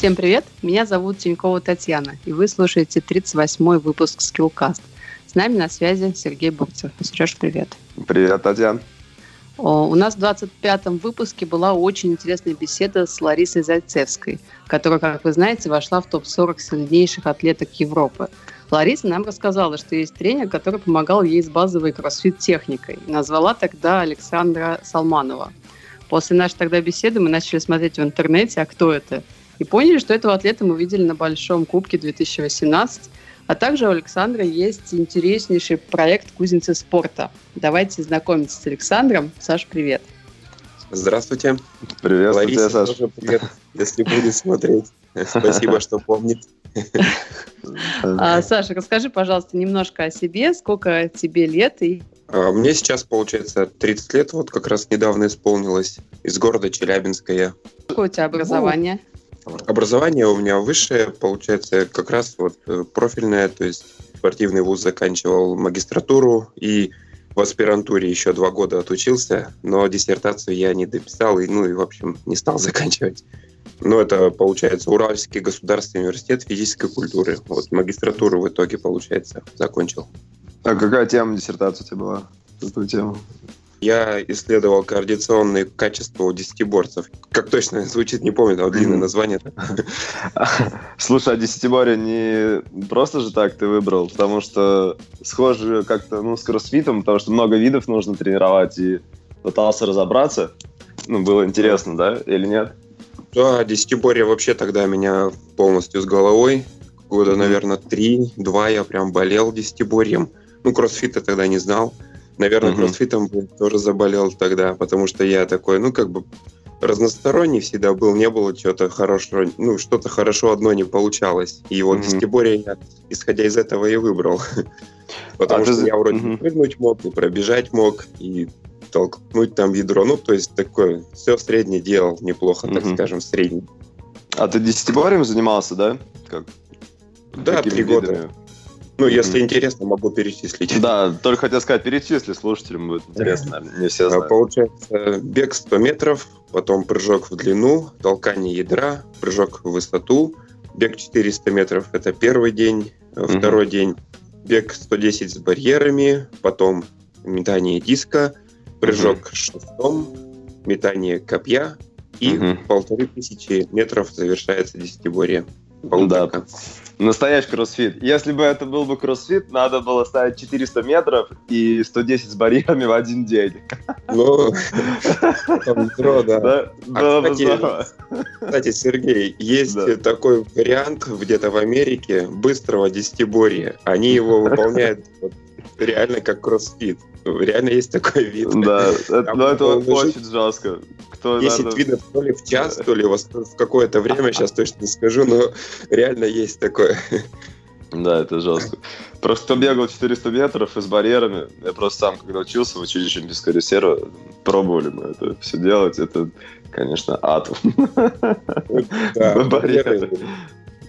Всем привет, меня зовут Тинькова Татьяна, и вы слушаете 38-й выпуск Skillcast. С нами на связи Сергей Бурцев. Сереж, привет. Привет, Татьяна. У нас в 25-м выпуске была очень интересная беседа с Ларисой Зайцевской, которая, как вы знаете, вошла в топ-40 сильнейших атлеток Европы. Лариса нам рассказала, что есть тренер, который помогал ей с базовой кроссфит-техникой. Назвала тогда Александра Салманова. После нашей тогда беседы мы начали смотреть в интернете, а кто это – и поняли, что этого атлета мы видели на Большом Кубке 2018. А также у Александра есть интереснейший проект «Кузницы спорта». Давайте знакомиться с Александром. Саш, привет. Здравствуйте. Привет, Ларисе Саша. Тоже привет, если будет смотреть. Спасибо, что помнит. А, Саша, расскажи, пожалуйста, немножко о себе. Сколько тебе лет? И... А, мне сейчас, получается, 30 лет. Вот как раз недавно исполнилось. Из города Челябинска я. Какое у тебя образование? Образование у меня высшее, получается, как раз вот э, профильное, то есть спортивный вуз заканчивал магистратуру и в аспирантуре еще два года отучился, но диссертацию я не дописал и, ну и, в общем, не стал заканчивать. Но это, получается, Уральский государственный университет физической культуры. Вот магистратуру в итоге, получается, закончил. А какая тема диссертации у тебя была? Какую тему? Я исследовал координационные качества у десятиборцев. Как точно звучит, не помню, там длинное название. Слушай, а десятиборье не просто же так ты выбрал, потому что схоже как-то ну, с кроссфитом, потому что много видов нужно тренировать, и пытался разобраться. Ну, было интересно, да, или нет? Да, десятиборье вообще тогда меня полностью с головой. Года, наверное, три, два я прям болел десятиборьем. Ну, кроссфита тогда не знал. Наверное, uh-huh. кроссфитом тоже заболел тогда, потому что я такой, ну, как бы разносторонний всегда был, не было чего-то хорошего, ну, что-то хорошо одно не получалось. И вот mm-hmm. я, исходя из этого, и выбрал. Потому а что ты... я вроде mm-hmm. прыгнуть мог, и пробежать мог, и толкнуть там ядро. Ну, то есть такое, все среднее делал неплохо, mm-hmm. так скажем, в среднем. А ты десятиборьем занимался, да? Как? Да, три года. Ну, если интересно, могу перечислить. Да, только хотел сказать, перечисли, слушателям будет интересно, не все знают. Получается, бег 100 метров, потом прыжок в длину, толкание ядра, прыжок в высоту, бег 400 метров – это первый день, второй день бег 110 с барьерами, потом метание диска, прыжок шестом, метание копья и полторы тысячи метров завершается десятиборье. Полуторка. Да. Настоящий кроссфит. Если бы это был бы кроссфит, надо было ставить 400 метров и 110 с барьерами в один день. Ну, метро, да. да, а, кстати, кстати, Сергей, есть да. такой вариант где-то в Америке быстрого десятиборья. Они его выполняют реально как кроссфит. Реально есть такой вид. Да, это, но это очень жестко. Кто 10 надо... видов то ли в час, то ли в какое-то время, сейчас точно не скажу, но реально есть такое. Да, это жестко. Просто кто бегал 400 метров и с барьерами, я просто сам, когда учился в училище Олимпийского резерва, пробовали мы это все делать, это, конечно, ад. Да, барьеры.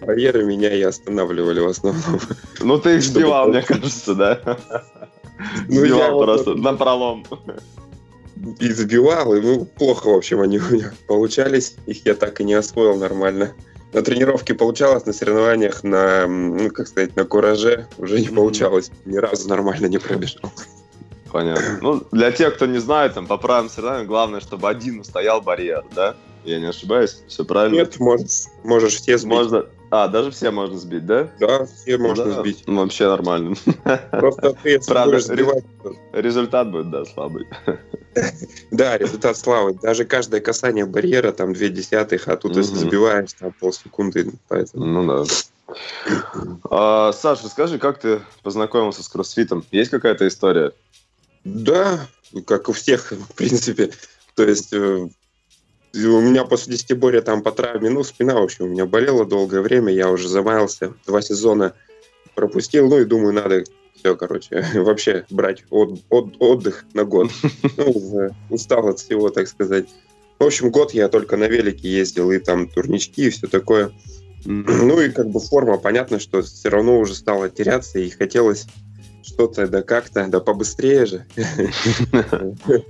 Барьеры меня и останавливали в основном. Ну, ты их сбивал, мне кажется, да? Ну, сбивал просто на пролом. И сбивал, и ну, плохо, в общем, они у меня получались. Их я так и не освоил нормально. На тренировке получалось, на соревнованиях, на, ну, как сказать, на кураже уже не получалось. Ни разу нормально не пробежал. Понятно. Ну, для тех, кто не знает, там, по правилам соревнований, главное, чтобы один устоял барьер, да? Я не ошибаюсь? Все правильно? Нет, можешь, можешь все сбить. Можно, а, даже все можно сбить, да? Да, все можно да, сбить. Ну, вообще нормально. Просто ты Правда, сбивать. Результат будет, да, слабый. Да, результат слабый. Даже каждое касание барьера там две десятых, а тут если сбиваешь, там полсекунды, поэтому... Ну да. А, Саша, скажи, как ты познакомился с кроссфитом? Есть какая-то история? Да, как у всех, в принципе. То есть э, у меня после десятиборья там по травме, ну, спина, в общем, у меня болела долгое время, я уже замаялся, два сезона пропустил, ну и думаю, надо все, короче, вообще брать от, от, отдых на год. Ну, устал от всего, так сказать. В общем, год я только на велике ездил, и там турнички, и все такое. Ну и как бы форма, понятно, что все равно уже стала теряться, и хотелось что-то, да как-то, да побыстрее же.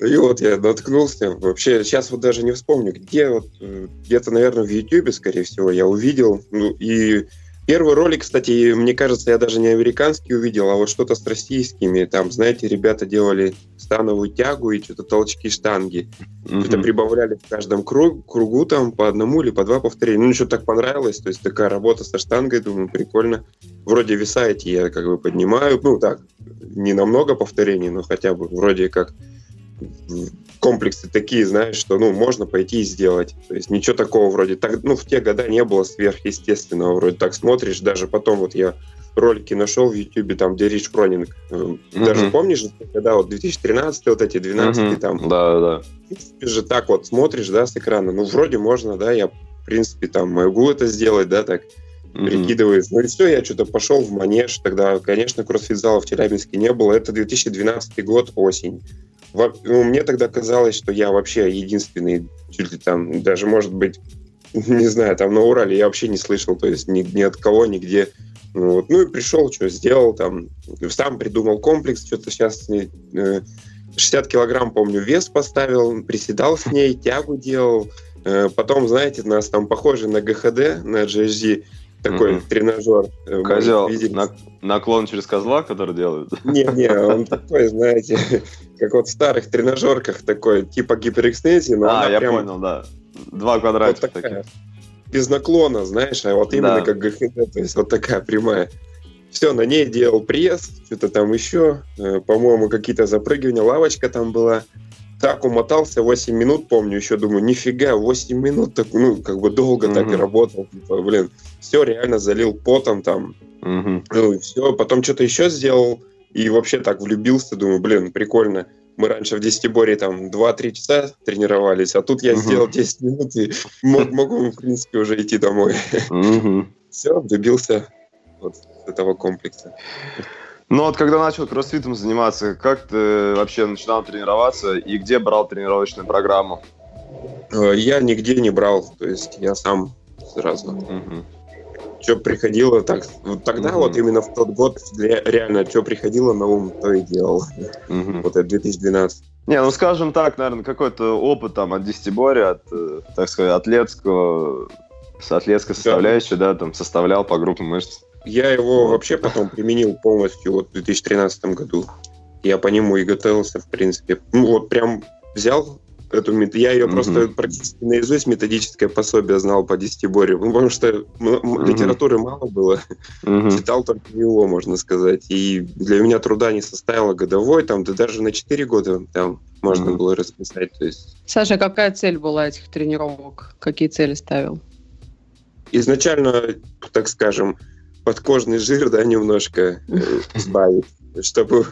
И вот я наткнулся. Вообще, сейчас вот даже не вспомню, где вот, э, где-то, наверное, в Ютьюбе, скорее всего, я увидел. Ну, и Первый ролик, кстати, мне кажется, я даже не американский увидел, а вот что-то с российскими. Там, знаете, ребята делали становую тягу и что-то толчки штанги. Mm-hmm. Это прибавляли в каждом круг, кругу там по одному или по два повторения. Ну, что так понравилось. То есть такая работа со штангой, думаю, прикольно. Вроде веса эти я как бы поднимаю. Ну, так, не на много повторений, но хотя бы вроде как комплексы такие, знаешь, что, ну, можно пойти и сделать. То есть ничего такого вроде, так, ну, в те года не было сверхъестественного, вроде так смотришь, даже потом вот я ролики нашел в Ютубе, там, где Рич Кронинг. Mm-hmm. Даже помнишь, когда вот 2013 вот эти, 12 mm-hmm. там. Да, да. Ты же так вот смотришь, да, с экрана. Ну, вроде можно, да, я, в принципе, там, могу это сделать, да, так mm-hmm. прикидываясь. Ну и все, я что-то пошел в манеж. Тогда, конечно, кроссфит-зала в Челябинске не было. Это 2012 год, осень ну, мне тогда казалось, что я вообще единственный, чуть ли там, даже, может быть, не знаю, там на Урале я вообще не слышал, то есть ни, ни от кого, нигде. Ну, вот. ну и пришел, что сделал, там, сам придумал комплекс, что-то сейчас 60 э, килограмм, помню, вес поставил, приседал с ней, тягу делал. Э, потом, знаете, нас там похоже на ГХД, на GSG, такой mm-hmm. тренажер. Э, Козел, на, наклон через козла, который делают? Не-не, он такой, знаете, как вот в старых тренажерках такой, типа гиперэкстензии. Но а, я прям... понял, да. Два квадратика вот таких. Без наклона, знаешь, а вот именно да. как ГХД, то есть вот такая прямая. Все, на ней делал пресс, что-то там еще, э, по-моему, какие-то запрыгивания, лавочка там была так умотался 8 минут, помню, еще думаю, нифига, 8 минут, так, ну, как бы долго mm-hmm. так и работал, типа, блин, все реально залил потом там, mm-hmm. ну, и все, потом что-то еще сделал, и вообще так влюбился, думаю, блин, прикольно. Мы раньше в десятиборе там 2-3 часа тренировались, а тут я mm-hmm. сделал 10 минут и мог, могу, в принципе, уже идти домой. Mm-hmm. Все, влюбился вот этого комплекса. Ну вот когда начал кроссфитом заниматься, как ты вообще начинал тренироваться и где брал тренировочную программу? Э, я нигде не брал, то есть я сам сразу. Угу. Что приходило, так, вот тогда угу. вот именно в тот год реально что приходило на ум, то и делал. Угу. Вот это 2012. Не, ну скажем так, наверное, какой-то опыт там от десятиборья, от, э, так сказать, атлетского, с атлетской составляющей, да, там составлял по группам мышц. Я его вообще потом применил полностью вот в 2013 году. Я по нему и готовился, в принципе. Ну вот прям взял эту методику. Я ее mm-hmm. просто практически наизусть методическое пособие знал по десятиборью, ну, потому что mm-hmm. литературы мало было. Mm-hmm. Читал только его, можно сказать. И для меня труда не составило годовой, там, да даже на 4 года там можно mm-hmm. было расписать. То есть... Саша, какая цель была этих тренировок? Какие цели ставил? Изначально, так скажем, подкожный жир, да, немножко э, сбавить, чтобы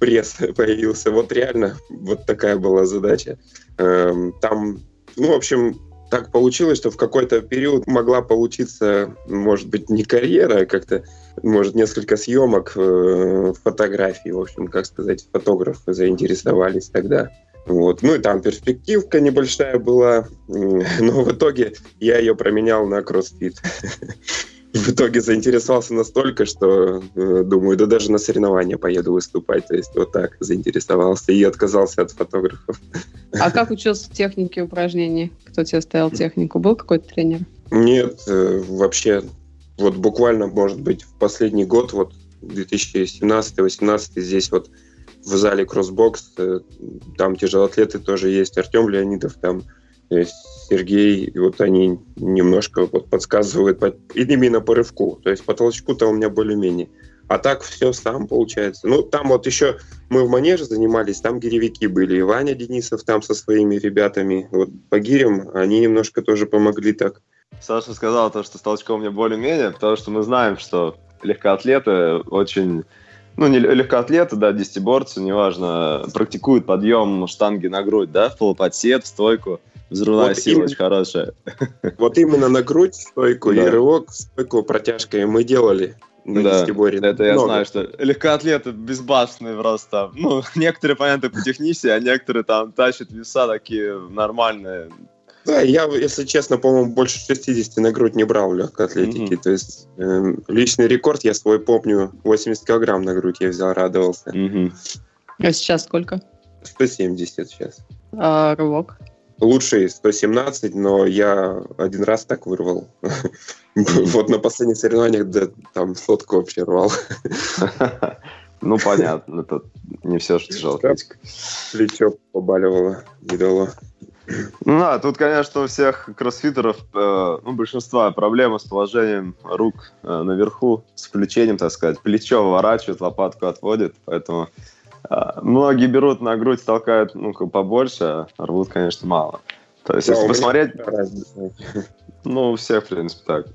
пресс появился. Вот реально вот такая была задача. Эм, там, ну, в общем, так получилось, что в какой-то период могла получиться, может быть, не карьера, а как-то, может, несколько съемок э, фотографий, в общем, как сказать, фотографы заинтересовались тогда. Вот. Ну и там перспективка небольшая была, но в итоге я ее променял на кроссфит. в итоге заинтересовался настолько, что э, думаю, да даже на соревнования поеду выступать. То есть вот так заинтересовался и отказался от фотографов. А как учился технике упражнений? Кто тебе ставил технику? Был какой-то тренер? Нет, э, вообще вот буквально, может быть, в последний год, вот 2017-2018 здесь вот в зале кроссбокс, э, там тяжелоатлеты тоже есть, Артем Леонидов там Сергей, и вот они немножко вот подсказывают по, именно по рывку. То есть по толчку-то у меня более-менее. А так все сам получается. Ну, там вот еще мы в манеже занимались, там гиревики были. И Ваня Денисов там со своими ребятами. Вот по гирям они немножко тоже помогли так. Саша сказал то, что с толчком мне более-менее, потому что мы знаем, что легкоатлеты очень... Ну, не легкоатлеты, да, десятиборцы, неважно, практикуют подъем штанги на грудь, да, в полуподсед, в стойку. Взрывная вот сила именно, очень хорошая. Вот именно на грудь, стойку да. и рывок, стойку протяжкой мы делали на да, десятиборе. Это я Много. знаю, что легкоатлеты безбашенные просто. Ну, некоторые, понятно, по технисе, а некоторые там тащат веса такие нормальные. Да, я, если честно, по-моему, больше 60 на грудь не брал в легкой атлетике. Mm-hmm. То есть э, личный рекорд я свой помню, 80 килограмм на грудь я взял, радовался. Mm-hmm. А сейчас сколько? 170 сейчас. А рывок? Лучший 117, но я один раз так вырвал. Вот на последних соревнованиях да, там сотку вообще рвал. Ну, понятно, это не все, что тяжело. Плечо побаливало, не дало. Ну да, тут, конечно, у всех кроссфитеров, э, ну, большинства проблемы с положением рук э, наверху, с включением, так сказать. Плечо выворачивает, лопатку отводит, поэтому многие берут на грудь, толкают ну, побольше, а рвут, конечно, мало. То есть, да, если посмотреть... Ну, у всех, в принципе, так.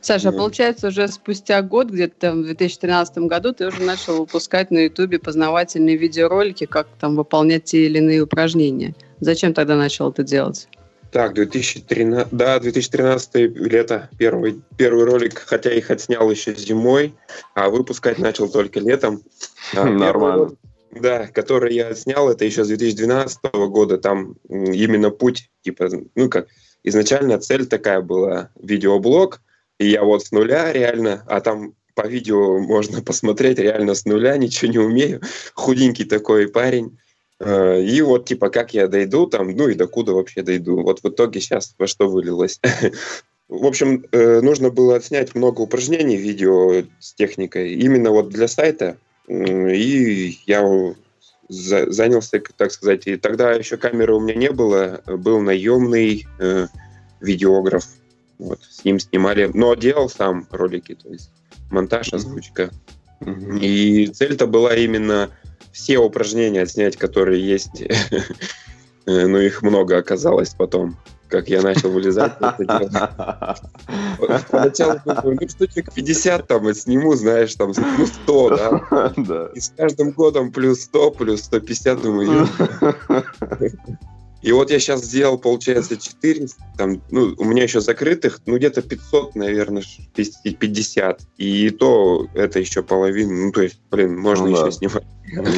Саша, а получается, уже спустя год, где-то в 2013 году, ты уже начал выпускать на Ютубе познавательные видеоролики, как там выполнять те или иные упражнения. Зачем тогда начал это делать? Так, 2013, да, 2013 лето, первый, первый ролик, хотя их отснял еще зимой, а выпускать начал только летом. А Нормально. Да, который я снял, это еще с 2012 года, там именно путь, типа, ну как, изначально цель такая была, видеоблог, и я вот с нуля реально, а там по видео можно посмотреть реально с нуля, ничего не умею, худенький такой парень. Э, и вот типа как я дойду там, ну и докуда вообще дойду. Вот в итоге сейчас во что вылилось. В общем, э, нужно было снять много упражнений видео с техникой именно вот для сайта. И я занялся, так сказать, и тогда еще камеры у меня не было, был наемный э, видеограф, вот, с ним снимали, но делал сам ролики, то есть монтаж, озвучка. Mm-hmm. И цель-то была именно все упражнения снять, которые есть. Э, но их много оказалось потом как я начал вылезать. Поначалу думаю, ну штучек 50 там и сниму, знаешь, там ну 100, да? И с каждым годом плюс 100, плюс 150, думаю, и вот я сейчас сделал, получается, 400, там, ну, у меня еще закрытых, ну, где-то 500, наверное, 50. И то это еще половина, ну, то есть, блин, можно ну, еще да. снимать.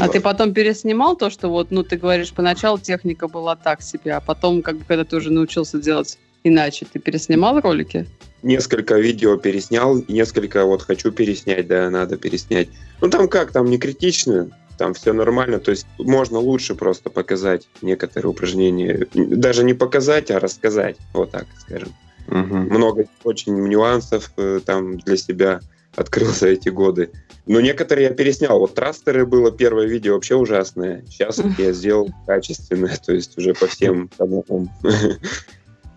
А ты потом переснимал то, что вот, ну, ты говоришь, поначалу техника была так себе, а потом, как бы, когда ты уже научился делать иначе, ты переснимал ролики? Несколько видео переснял, несколько вот хочу переснять, да, надо переснять. Ну, там как, там не критично, там все нормально, то есть можно лучше просто показать некоторые упражнения, даже не показать, а рассказать, вот так скажем. Угу. Много очень нюансов э, там для себя открыл за эти годы. Но некоторые я переснял. Вот трастеры было первое видео вообще ужасное. Сейчас я сделал качественное, то есть уже по всем каналам.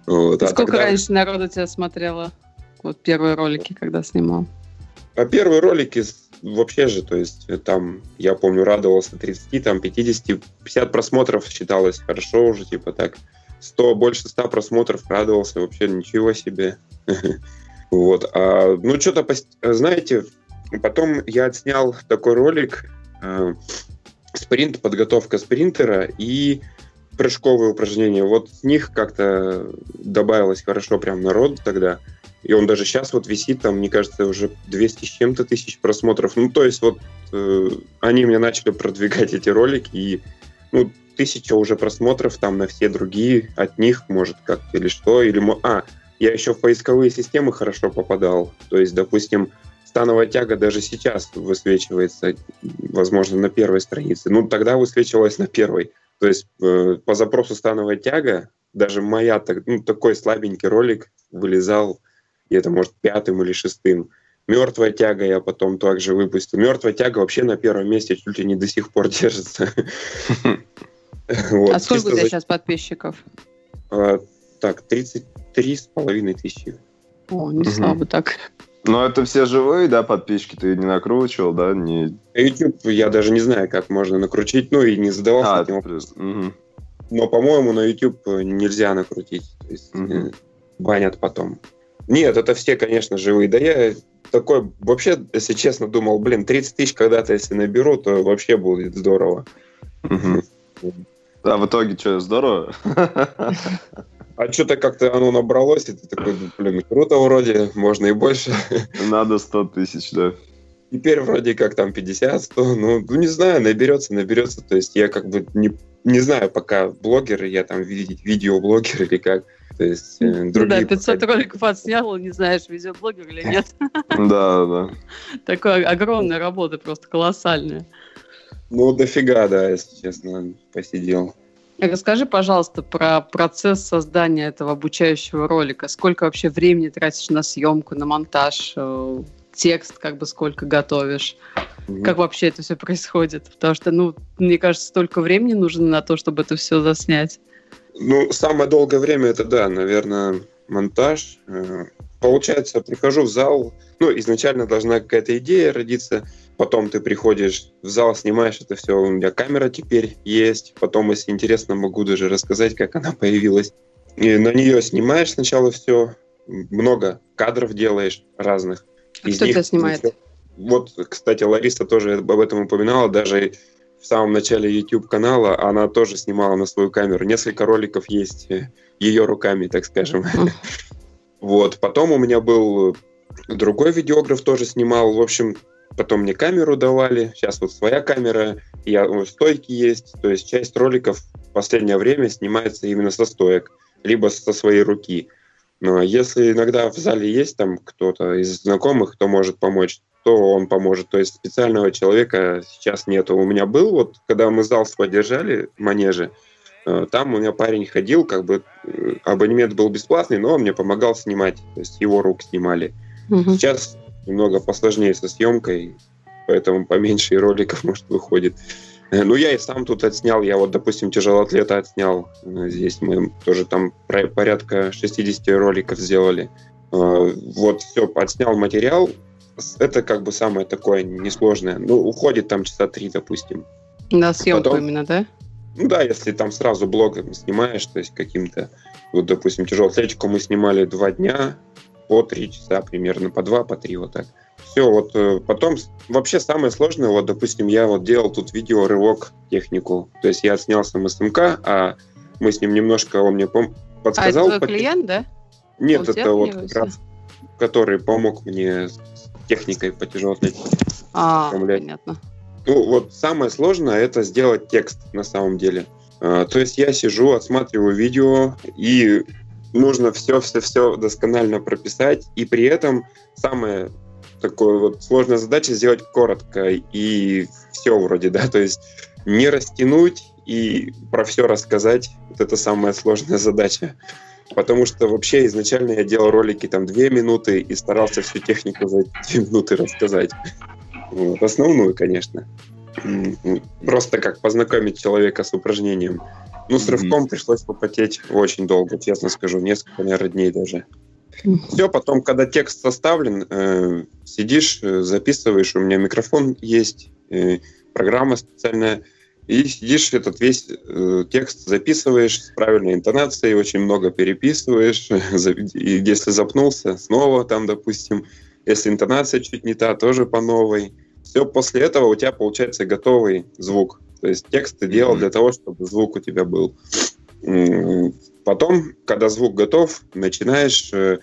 Вот. А Сколько тогда... раньше народу тебя смотрело? Вот первые ролики, когда снимал? А первые ролики вообще же, то есть э, там, я помню, радовался 30, там 50, 50 просмотров считалось хорошо уже, типа так. 100, больше 100 просмотров радовался, вообще ничего себе. Вот. А, ну, что-то, знаете, потом я отснял такой ролик э, спринт, подготовка спринтера и прыжковые упражнения. Вот с них как-то добавилось хорошо прям народ тогда. И он даже сейчас вот висит, там, мне кажется, уже 200 с чем-то тысяч просмотров. Ну, то есть вот э, они мне начали продвигать эти ролики, и ну, тысяча уже просмотров там на все другие от них, может, как-то или что. Или, а, я еще в поисковые системы хорошо попадал. То есть, допустим, становая тяга даже сейчас высвечивается, возможно, на первой странице. Ну, тогда высвечивалась на первой. То есть э, по запросу становая тяга, даже моя, так, ну, такой слабенький ролик вылезал где-то, может, пятым или шестым. Мертвая тяга я потом также выпустил. Мертвая тяга вообще на первом месте чуть ли не до сих пор держится. А сколько у тебя сейчас подписчиков? Так, 33 с половиной тысячи. О, не слабо так. Но это все живые, да, подписчики? Ты не накручивал, да? Не... YouTube я даже не знаю, как можно накрутить, ну и не задавался а, этим вопросом. Угу. Но, по-моему, на YouTube нельзя накрутить. То есть, угу. банят потом. Нет, это все, конечно, живые. Да я такой, вообще, если честно, думал, блин, 30 тысяч когда-то, если наберу, то вообще будет здорово. А в итоге что, здорово? А что-то как-то оно набралось, и ты такой, блин, круто вроде, можно и больше. Надо 100 тысяч, да. Теперь вроде как там 50, 100, ну, ну не знаю, наберется, наберется. То есть я как бы не, не знаю пока блогер, я там ви- видеоблогер или как. То есть э, Ну другие... да, 500 пока- роликов отснял, не знаешь, видеоблогер или нет. Да, да. Такая огромная работа, просто колоссальная. Ну, дофига, да, если честно, посидел. Расскажи, пожалуйста, про процесс создания этого обучающего ролика. Сколько вообще времени тратишь на съемку, на монтаж, э, текст как бы сколько готовишь? Мгм. Как вообще это все происходит? Потому что, ну, мне кажется, столько времени нужно на то, чтобы это все заснять. Ну, самое долгое время это, да, наверное, монтаж. Получается, прихожу в зал, ну, изначально должна какая-то идея родиться, потом ты приходишь в зал, снимаешь это все, у меня камера теперь есть, потом, если интересно, могу даже рассказать, как она появилась. И на нее снимаешь сначала все, много кадров делаешь разных. А кто тебя снимает? Вот, кстати, Лариса тоже об этом упоминала, даже в самом начале YouTube-канала она тоже снимала на свою камеру. Несколько роликов есть э, ее руками, так скажем. Вот. Потом у меня был другой видеограф, тоже снимал. В общем, потом мне камеру давали. Сейчас вот своя камера. Я, ну, стойки есть. То есть часть роликов в последнее время снимается именно со стоек, либо со своей руки. Но если иногда в зале есть там кто-то из знакомых, кто может помочь, то он поможет. То есть специального человека сейчас нету. У меня был, вот когда мы зал свой держали, манеже, э, там у меня парень ходил, как бы э, абонемент был бесплатный, но он мне помогал снимать. То есть его рук снимали. Мгм. Сейчас немного посложнее со съемкой, поэтому поменьше и роликов, может, выходит. Э, Ну, я и сам тут отснял. Я вот, допустим, тяжелоатлета отснял. Э, Здесь мы тоже там порядка 60 роликов сделали. Э, Вот, все, отснял материал. Это как бы самое такое несложное. Ну, уходит там часа три, допустим. На съемку Потом- именно, да? Ну да, если там сразу блогом снимаешь, то есть каким-то, вот, допустим, тяжелую атлетику мы снимали два дня, по три часа примерно, по два, по три, вот так. Все, вот э, потом вообще самое сложное, вот, допустим, я вот делал тут видео рывок технику, то есть я снял сам СМК, а мы с ним немножко, он мне пом- А это подсказал. твой по- клиент, да? Нет, у это вот как раз, который помог мне с техникой по тяжелой атлетике. А, понятно. Ну, вот самое сложное это сделать текст на самом деле. А, то есть я сижу, отсматриваю видео, и нужно все-все-все досконально прописать, и при этом самая такая вот сложная задача сделать коротко и все вроде, да, то есть не растянуть и про все рассказать. Вот это самая сложная задача. Потому что вообще изначально я делал ролики там две минуты и старался всю технику за две минуты рассказать. Основную, конечно. Просто как познакомить человека с упражнением. Ну, с рывком пришлось попотеть очень долго, честно скажу, несколько, наверное, дней даже. Все, потом, когда текст составлен, э, сидишь, э, записываешь, у меня микрофон есть, э, программа специальная, и сидишь этот весь э, текст записываешь с правильной интонацией, очень много переписываешь, и если запнулся, снова там, допустим, если интонация чуть не та, тоже по новой. Все после этого у тебя получается готовый звук. То есть текст ты делал Мгм. для того, чтобы звук у тебя был. Потом, когда звук готов, начинаешь э,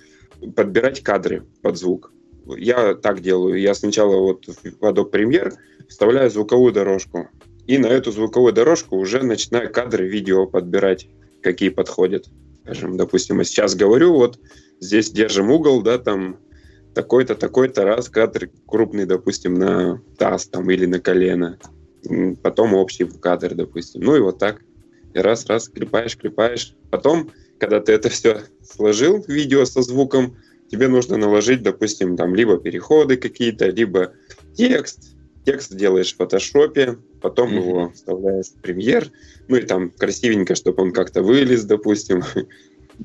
подбирать кадры под звук. Я так делаю. Я сначала вот в Adobe Premiere вставляю звуковую дорожку. И на эту звуковую дорожку уже начинаю кадры видео подбирать, какие подходят. Скажем, допустим, я сейчас говорю, вот здесь держим угол, да, там такой-то, такой-то раз кадр крупный, допустим, на таз там или на колено. Потом общий кадр, допустим. Ну и вот так. И раз-раз клепаешь, клепаешь. Потом, когда ты это все сложил, видео со звуком, тебе нужно наложить, допустим, там либо переходы какие-то, либо текст. Текст делаешь в фотошопе, потом Мгм. его вставляешь в премьер, ну и там красивенько, чтобы он как-то вылез, допустим,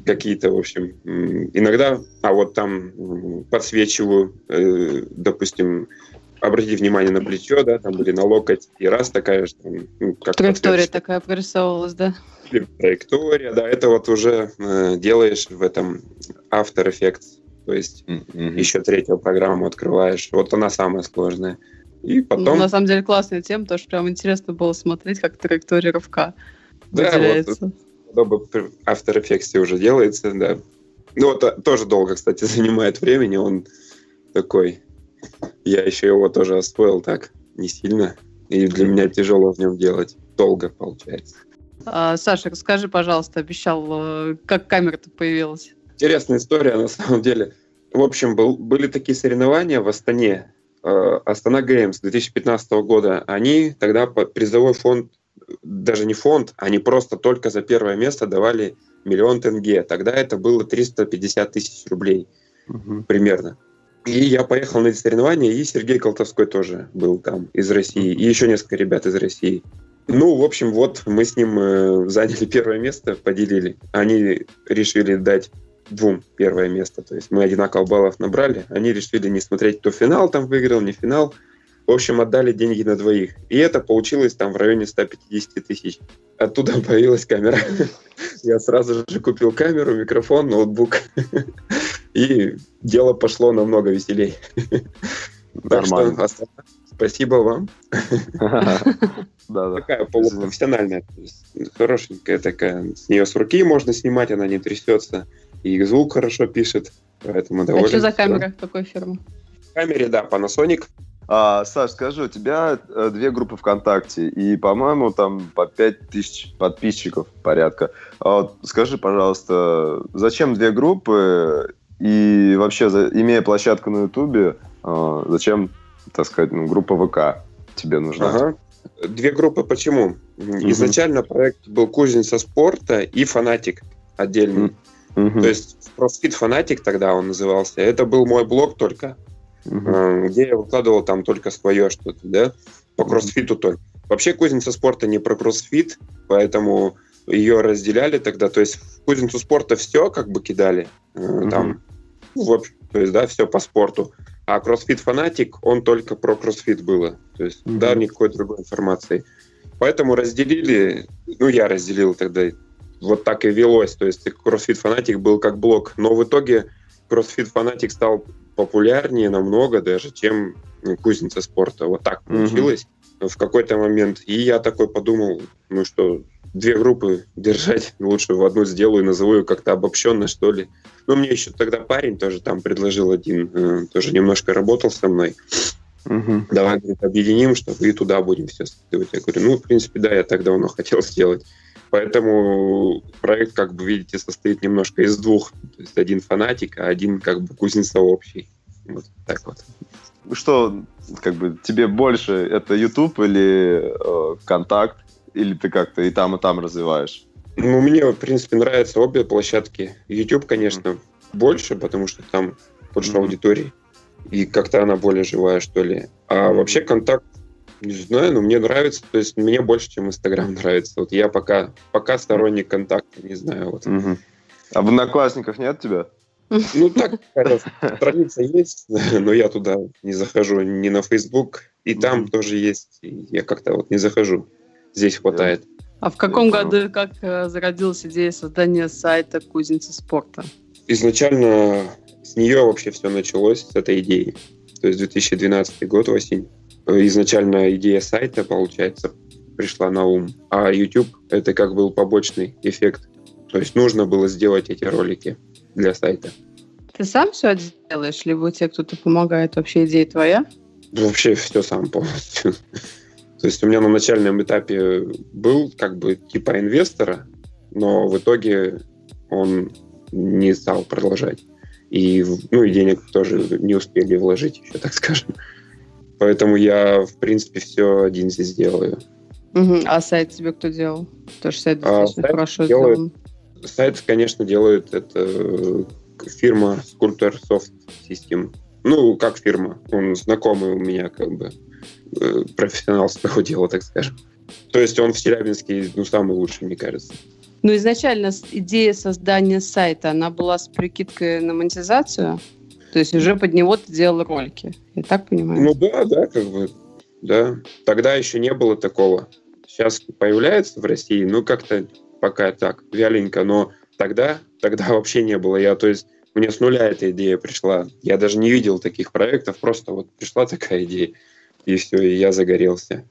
какие-то, в общем, иногда, а вот там подсвечиваю, э, допустим, обратите внимание на плечо, да, там были на локоть, и раз такая же, там, ну, как Траектория такая прорисовывалась, да? Траектория, да, это вот уже э, делаешь в этом After Effects, то есть mm-hmm. еще третью программу открываешь, вот она самая сложная. И потом... Ну, на самом деле классная тема, потому что прям интересно было смотреть, как траектория рывка да, выделяется. Вот, в After Effects уже делается, да. Ну, это тоже долго, кстати, занимает времени, он такой я еще его тоже освоил так, не сильно. И для меня тяжело в нем делать. Долго получается. А, Саша, расскажи, пожалуйста, обещал, э, как камера-то появилась? Интересная история, на самом деле. В общем, был, были такие соревнования в Астане. Э, Астана Геймс 2015 года. Они тогда призовой фонд, даже не фонд, они просто только за первое место давали миллион тенге. Тогда это было 350 тысяч рублей угу. примерно. И я поехал на эти соревнования, и Сергей Колтовской тоже был там из России, и еще несколько ребят из России. Ну, в общем, вот мы с ним э, заняли первое место, поделили. Они решили дать двум первое место. То есть мы одинаково баллов набрали. Они решили не смотреть, кто финал там выиграл, не финал. В общем, отдали деньги на двоих. И это получилось там в районе 150 тысяч. Оттуда появилась камера. Я сразу же купил камеру, микрофон, ноутбук. И дело пошло намного веселей. Нормально. Спасибо вам. Такая полупрофессиональная, хорошенькая такая. С нее с руки можно снимать, она не трясется. И звук хорошо пишет, поэтому доволен. А что за камера? Какой фирмы? В камере, да, Panasonic. А, Саш, скажи, у тебя э, две группы ВКонтакте, и, по-моему, там по 5 тысяч подписчиков порядка. А вот скажи, пожалуйста, зачем две группы, и вообще, за, имея площадку на Ютубе, э, зачем, так сказать, ну, группа ВК тебе нужна? Ага. Две группы почему? Угу. Изначально проект был кузница спорта и фанатик отдельный. Угу. То есть CrossFit фанатик тогда он назывался. Это был мой блог только uh-huh. где я выкладывал там только свое что-то, да, по кроссфиту только. Вообще кузница спорта не про кроссфит, поэтому ее разделяли тогда, то есть в кузницу спорта все как бы кидали, uh-huh. там, ну, в общем, то есть, да, все по спорту. А кроссфит фанатик, он только про кроссфит было, то есть, uh-huh. да, никакой другой информации. Поэтому разделили, ну, я разделил тогда, вот так и велось, то есть кроссфит фанатик был как блог, но в итоге кроссфит фанатик стал популярнее намного даже, чем кузница спорта. Вот так получилось mm-hmm. в какой-то момент. И я такой подумал, ну что, две группы держать, лучше в одну сделаю, назову ее как-то обобщенно, что ли. Ну, мне еще тогда парень тоже там предложил один, э, тоже немножко работал со мной. Угу. Давай, говорит, объединим, чтобы и туда будем все скидывать. Я говорю, ну, в принципе, да, я так давно хотел сделать. Поэтому проект, как бы видите, состоит немножко из двух. То есть один фанатик, а один как бы кузница общий. Вот так вот. Что, как бы, тебе больше это YouTube или э, Контакт? Или ты как-то и там, и там развиваешь? Ну, мне, в принципе, нравятся обе площадки. YouTube, конечно, mm-hmm. больше, потому что там больше mm-hmm. аудитории. И как-то она более живая, что ли. А mm-hmm. вообще контакт не знаю, но мне нравится, то есть мне больше, чем Инстаграм нравится. Вот я пока, пока сторонник контакта, не знаю. Вот. Угу. А в Одноклассниках нет тебя? Ну, так, страница есть, но я туда не захожу, ни на Facebook, и там тоже есть, я как-то вот не захожу. Здесь хватает. А в каком году, как э, зародилась идея создания сайта Кузницы спорта? Изначально с нее вообще все началось, с этой идеи. То есть 2012 год, осень изначально идея сайта, получается, пришла на ум, а YouTube — это как был побочный эффект. То есть нужно было сделать эти ролики для сайта. Ты сам все делаешь, либо у тебя кто-то помогает? Вообще идея твоя? Вообще все сам полностью. То есть у меня на начальном этапе был как бы типа инвестора, но в итоге он не стал продолжать. И, ну, и денег тоже не успели вложить еще, так скажем. Поэтому я, в принципе, все один здесь делаю. Угу. А сайт тебе кто делал? Тоже сайт а, достаточно а, сайт хорошо делает, сделан. Сайт, конечно, делает это фирма Sculptor Soft System. Ну, как фирма. Он знакомый у меня, как бы, э, профессионал своего дела, так скажем. То есть он в Челябинске, ну, самый лучший, мне кажется. Ну, изначально идея создания сайта, она была с прикидкой на монетизацию? То есть уже под него ты делал ролики, я так понимаю? Ну да, да, как бы, да. Тогда еще не было такого. Сейчас появляется в России, ну как-то пока так, вяленько, но тогда, тогда вообще не было. Я, то есть, мне с нуля эта идея пришла. Я даже не видел таких проектов, просто вот пришла такая идея, и все, и я загорелся.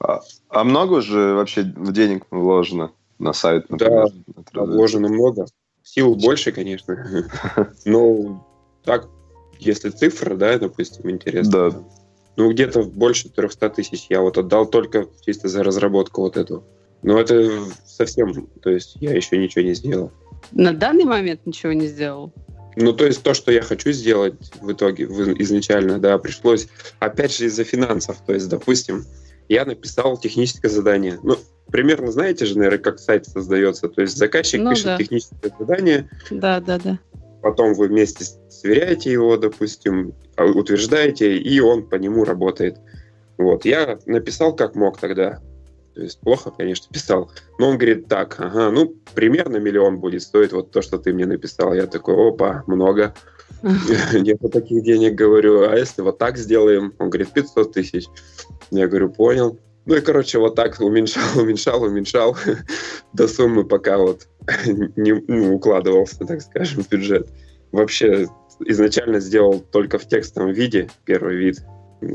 А, а много же вообще денег вложено на сайт? Например, да, вложено много. Сил больше, конечно. Но так, если цифра, да, допустим, интересно. Да. Ну, где-то больше 300 тысяч я вот отдал только чисто за разработку вот эту. Но это совсем, то есть я еще ничего не сделал. На данный момент ничего не сделал? Ну, то есть то, что я хочу сделать в итоге изначально, да, пришлось, опять же, из-за финансов. То есть, допустим, я написал техническое задание. Ну, примерно знаете же, наверное, как сайт создается. То есть заказчик ну, пишет да. техническое задание. Да, да, да. Потом вы вместе сверяете его, допустим, а, утверждаете, и он по нему работает. Вот. Я написал как мог тогда. То есть плохо, конечно, писал. Но он говорит, так, ага, ну, примерно миллион будет стоить вот то, что ты мне написал. Я такой, опа, много. Нету таких денег, говорю, а если вот так сделаем? Он говорит, 500 тысяч. Я говорю, понял. Ну и, короче, вот так уменьшал, уменьшал, уменьшал до суммы, пока вот не ну, укладывался, так скажем, в бюджет. Вообще изначально сделал только в текстовом виде первый вид,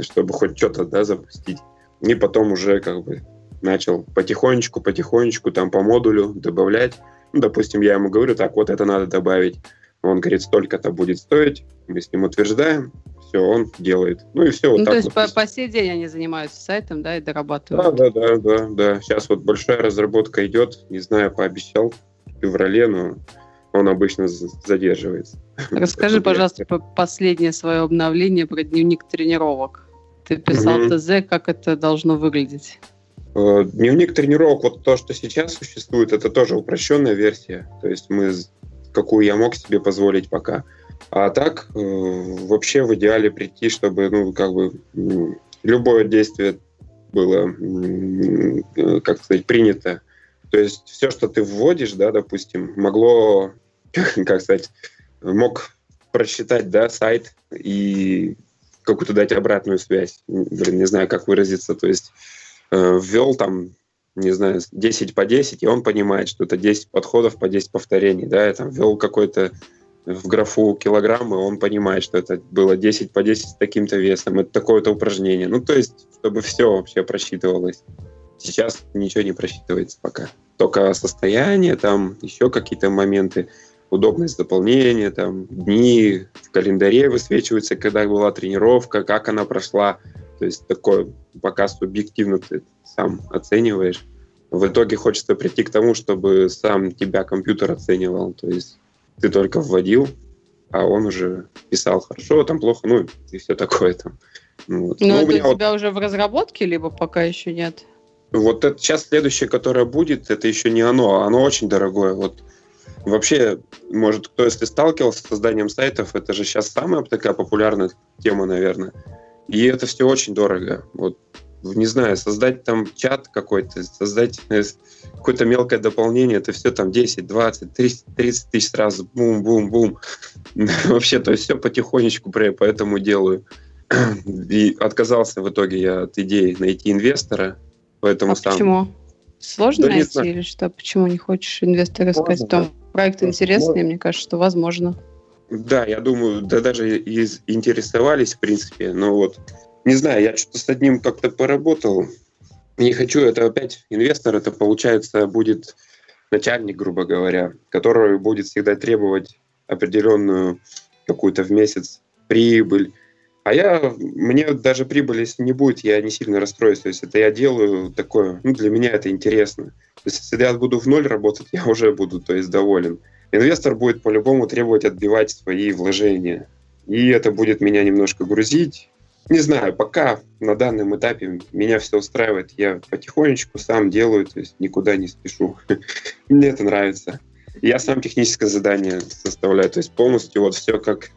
чтобы хоть что-то да, запустить. И потом уже как бы начал потихонечку, потихонечку там по модулю добавлять. Ну, допустим, я ему говорю, так, вот это надо добавить. Он говорит, столько-то будет стоить. Мы с ним утверждаем, все, он делает. Ну и все. Вот ну, так то есть вот. по, по сей день они занимаются сайтом, да, и дорабатывают. Да, да, да, да, да. Сейчас вот большая разработка идет, не знаю, пообещал в феврале, но он обычно задерживается. Расскажи, пожалуйста, последнее свое обновление про дневник тренировок. Ты писал ТЗ, как это должно выглядеть? Э, дневник тренировок, вот то, что сейчас существует, это тоже упрощенная версия. То есть мы, какую я мог себе позволить пока. А так, э, вообще в идеале прийти, чтобы, ну, как бы, любое действие было, э, как сказать, принято. То есть все, что ты вводишь, да, допустим, могло, как сказать, мог просчитать, да, сайт и какую-то дать обратную связь. Блин, не знаю, как выразиться. То есть э, ввел там, не знаю, 10 по 10, и он понимает, что это 10 подходов по 10 повторений, да, я там ввел какой-то в графу килограммы, он понимает, что это было 10 по 10 с таким-то весом, это такое-то упражнение. Ну, то есть, чтобы все вообще просчитывалось. Сейчас ничего не просчитывается пока. Только состояние, там еще какие-то моменты, удобность заполнения, там дни в календаре высвечиваются, когда была тренировка, как она прошла. То есть такое пока субъективно ты сам оцениваешь. В итоге хочется прийти к тому, чтобы сам тебя компьютер оценивал. То есть ты только вводил, а он уже писал хорошо, там плохо, ну и все такое там. Ну, вот. Ну, это у, у тебя вот... уже в разработке, либо пока еще нет? Вот это сейчас следующее, которое будет, это еще не оно, оно очень дорогое. Вот вообще, может, кто если сталкивался с созданием сайтов, это же сейчас самая такая популярная тема, наверное. И это все очень дорого. Вот не знаю, создать там чат какой-то, создать э, какое-то мелкое дополнение, это все там 10, 20, 30, 30 тысяч сразу, бум-бум-бум. Вообще, то есть все потихонечку поэтому делаю. И отказался в итоге я от идеи найти инвестора, поэтому а сам... почему? Сложно да найти или что? Почему не хочешь инвестора искать? Можно, да. проект интересный, Можно. мне кажется, что возможно. Да, я думаю, да даже из, интересовались, в принципе, но вот не знаю, я что-то с одним как-то поработал. Не хочу, это опять инвестор, это получается будет начальник, грубо говоря, который будет всегда требовать определенную какую-то в месяц прибыль. А я, мне даже прибыли, если не будет, я не сильно расстроюсь. То есть это я делаю такое, ну, для меня это интересно. То есть если я буду в ноль работать, я уже буду, то есть, доволен. Инвестор будет по-любому требовать отбивать свои вложения. И это будет меня немножко грузить, не знаю, пока на данном этапе меня все устраивает. Я потихонечку сам делаю, то есть никуда не спешу. Мне это нравится. Я сам техническое задание составляю, то есть полностью вот все как,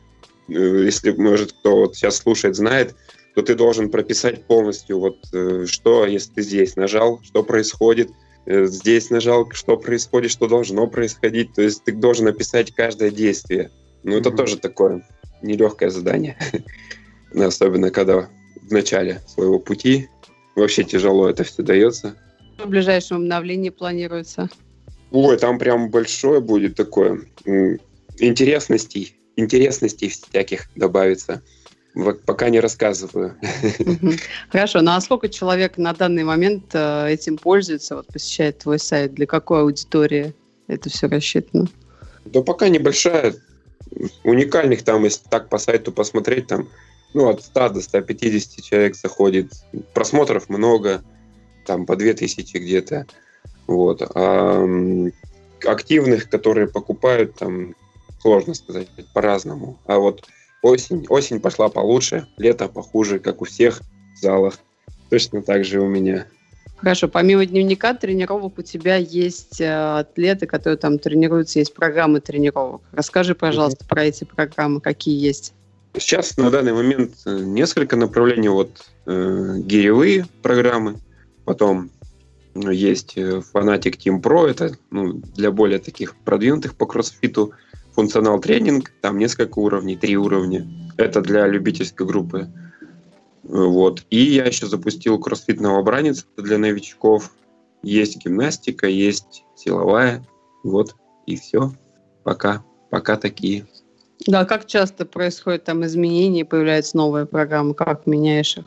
э, если, может, кто вот сейчас слушает, знает, то ты должен прописать полностью вот э, что, если ты здесь нажал, что происходит, э, здесь нажал, что происходит, что должно происходить. То есть ты должен описать каждое действие. Ну, это mm-hmm. тоже такое нелегкое задание. Особенно, когда в начале своего пути вообще тяжело это все дается. В ближайшем обновлении планируется? Ой, там прям большое будет такое. Интересностей, интересностей всяких добавится. Пока не рассказываю. Хорошо, ну а сколько человек на данный момент э, этим пользуется, вот посещает твой сайт? Для какой аудитории это все рассчитано? Да пока небольшая. Уникальных там, если так по сайту посмотреть, там ну, от 100 до 150 человек заходит. Просмотров много, там по 2000 где-то. Вот. А активных, которые покупают, там сложно сказать, по-разному. А вот осень, осень пошла получше, лето похуже, как у всех в залах. Точно так же у меня. Хорошо, помимо дневника тренировок у тебя есть э, атлеты, которые там тренируются, есть программы тренировок. Расскажи, пожалуйста, mm-hmm. про эти программы, какие есть. Сейчас на данный момент э, несколько направлений. Вот э, гиревые программы, потом ну, есть э, Fanatic Team Pro, это ну, для более таких продвинутых по кроссфиту. Функционал тренинг, там несколько уровней, три уровня. Это для любительской группы. Вот. И я еще запустил кроссфит новобранец для новичков. Есть гимнастика, есть силовая. Вот. И все. Пока. Пока такие. Да, как часто происходят там изменения, появляются новые программы, как меняешь их?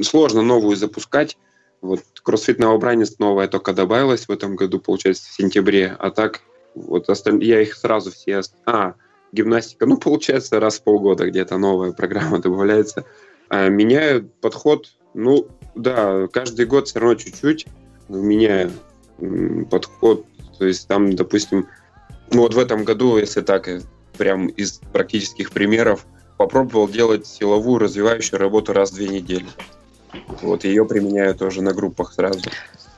Сложно новую запускать. Вот CrossFit новобранец новая только добавилась в этом году, получается, в сентябре. А так, вот остальные, я их сразу все... А, гимнастика, ну, получается, раз в полгода где-то новая программа добавляется. А меняю подход, ну, да, каждый год все равно чуть-чуть меняю подход. То есть там, допустим, ну вот в этом году, если так прям из практических примеров, попробовал делать силовую развивающую работу раз в две недели. Вот ее применяю тоже на группах сразу.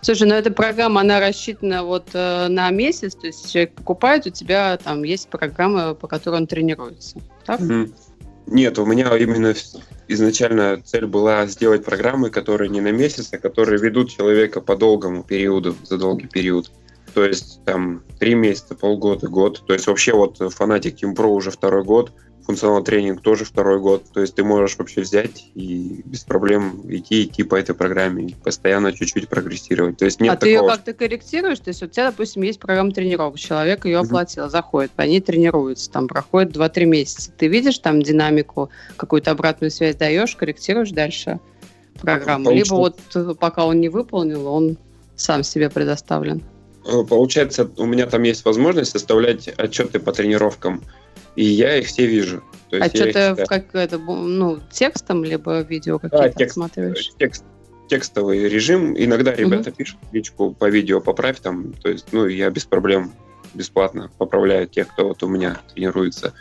Слушай, ну эта программа, она рассчитана вот э, на месяц, то есть человек покупает, у тебя там есть программа, по которой он тренируется, так? Mm-hmm. Нет, у меня именно изначально цель была сделать программы, которые не на месяц, а которые ведут человека по долгому периоду, за долгий период. То есть там три месяца, полгода, год. То есть вообще вот фанатик Team Pro уже второй год, функционал тренинг тоже второй год. То есть ты можешь вообще взять и без проблем идти, идти по этой программе, постоянно чуть-чуть прогрессировать. То есть нет а такого, ты ее как-то корректируешь? То есть у тебя, допустим, есть программа тренировок, человек ее оплатил, mm-hmm. заходит, по ней тренируется, там проходит 2-3 месяца. Ты видишь там динамику, какую-то обратную связь даешь, корректируешь дальше программу? Получится. Либо вот пока он не выполнил, он сам себе предоставлен. Э, получается, у меня там есть возможность составлять отчеты по тренировкам, и я их все вижу. То есть Отчеты как это, ну, текстом, либо видео какие-то да, текст, отсматриваешь? Текст, текстовый режим. Иногда ребята угу. пишут личку по видео поправь там, то есть, ну, я без проблем бесплатно поправляю тех, кто вот у меня тренируется.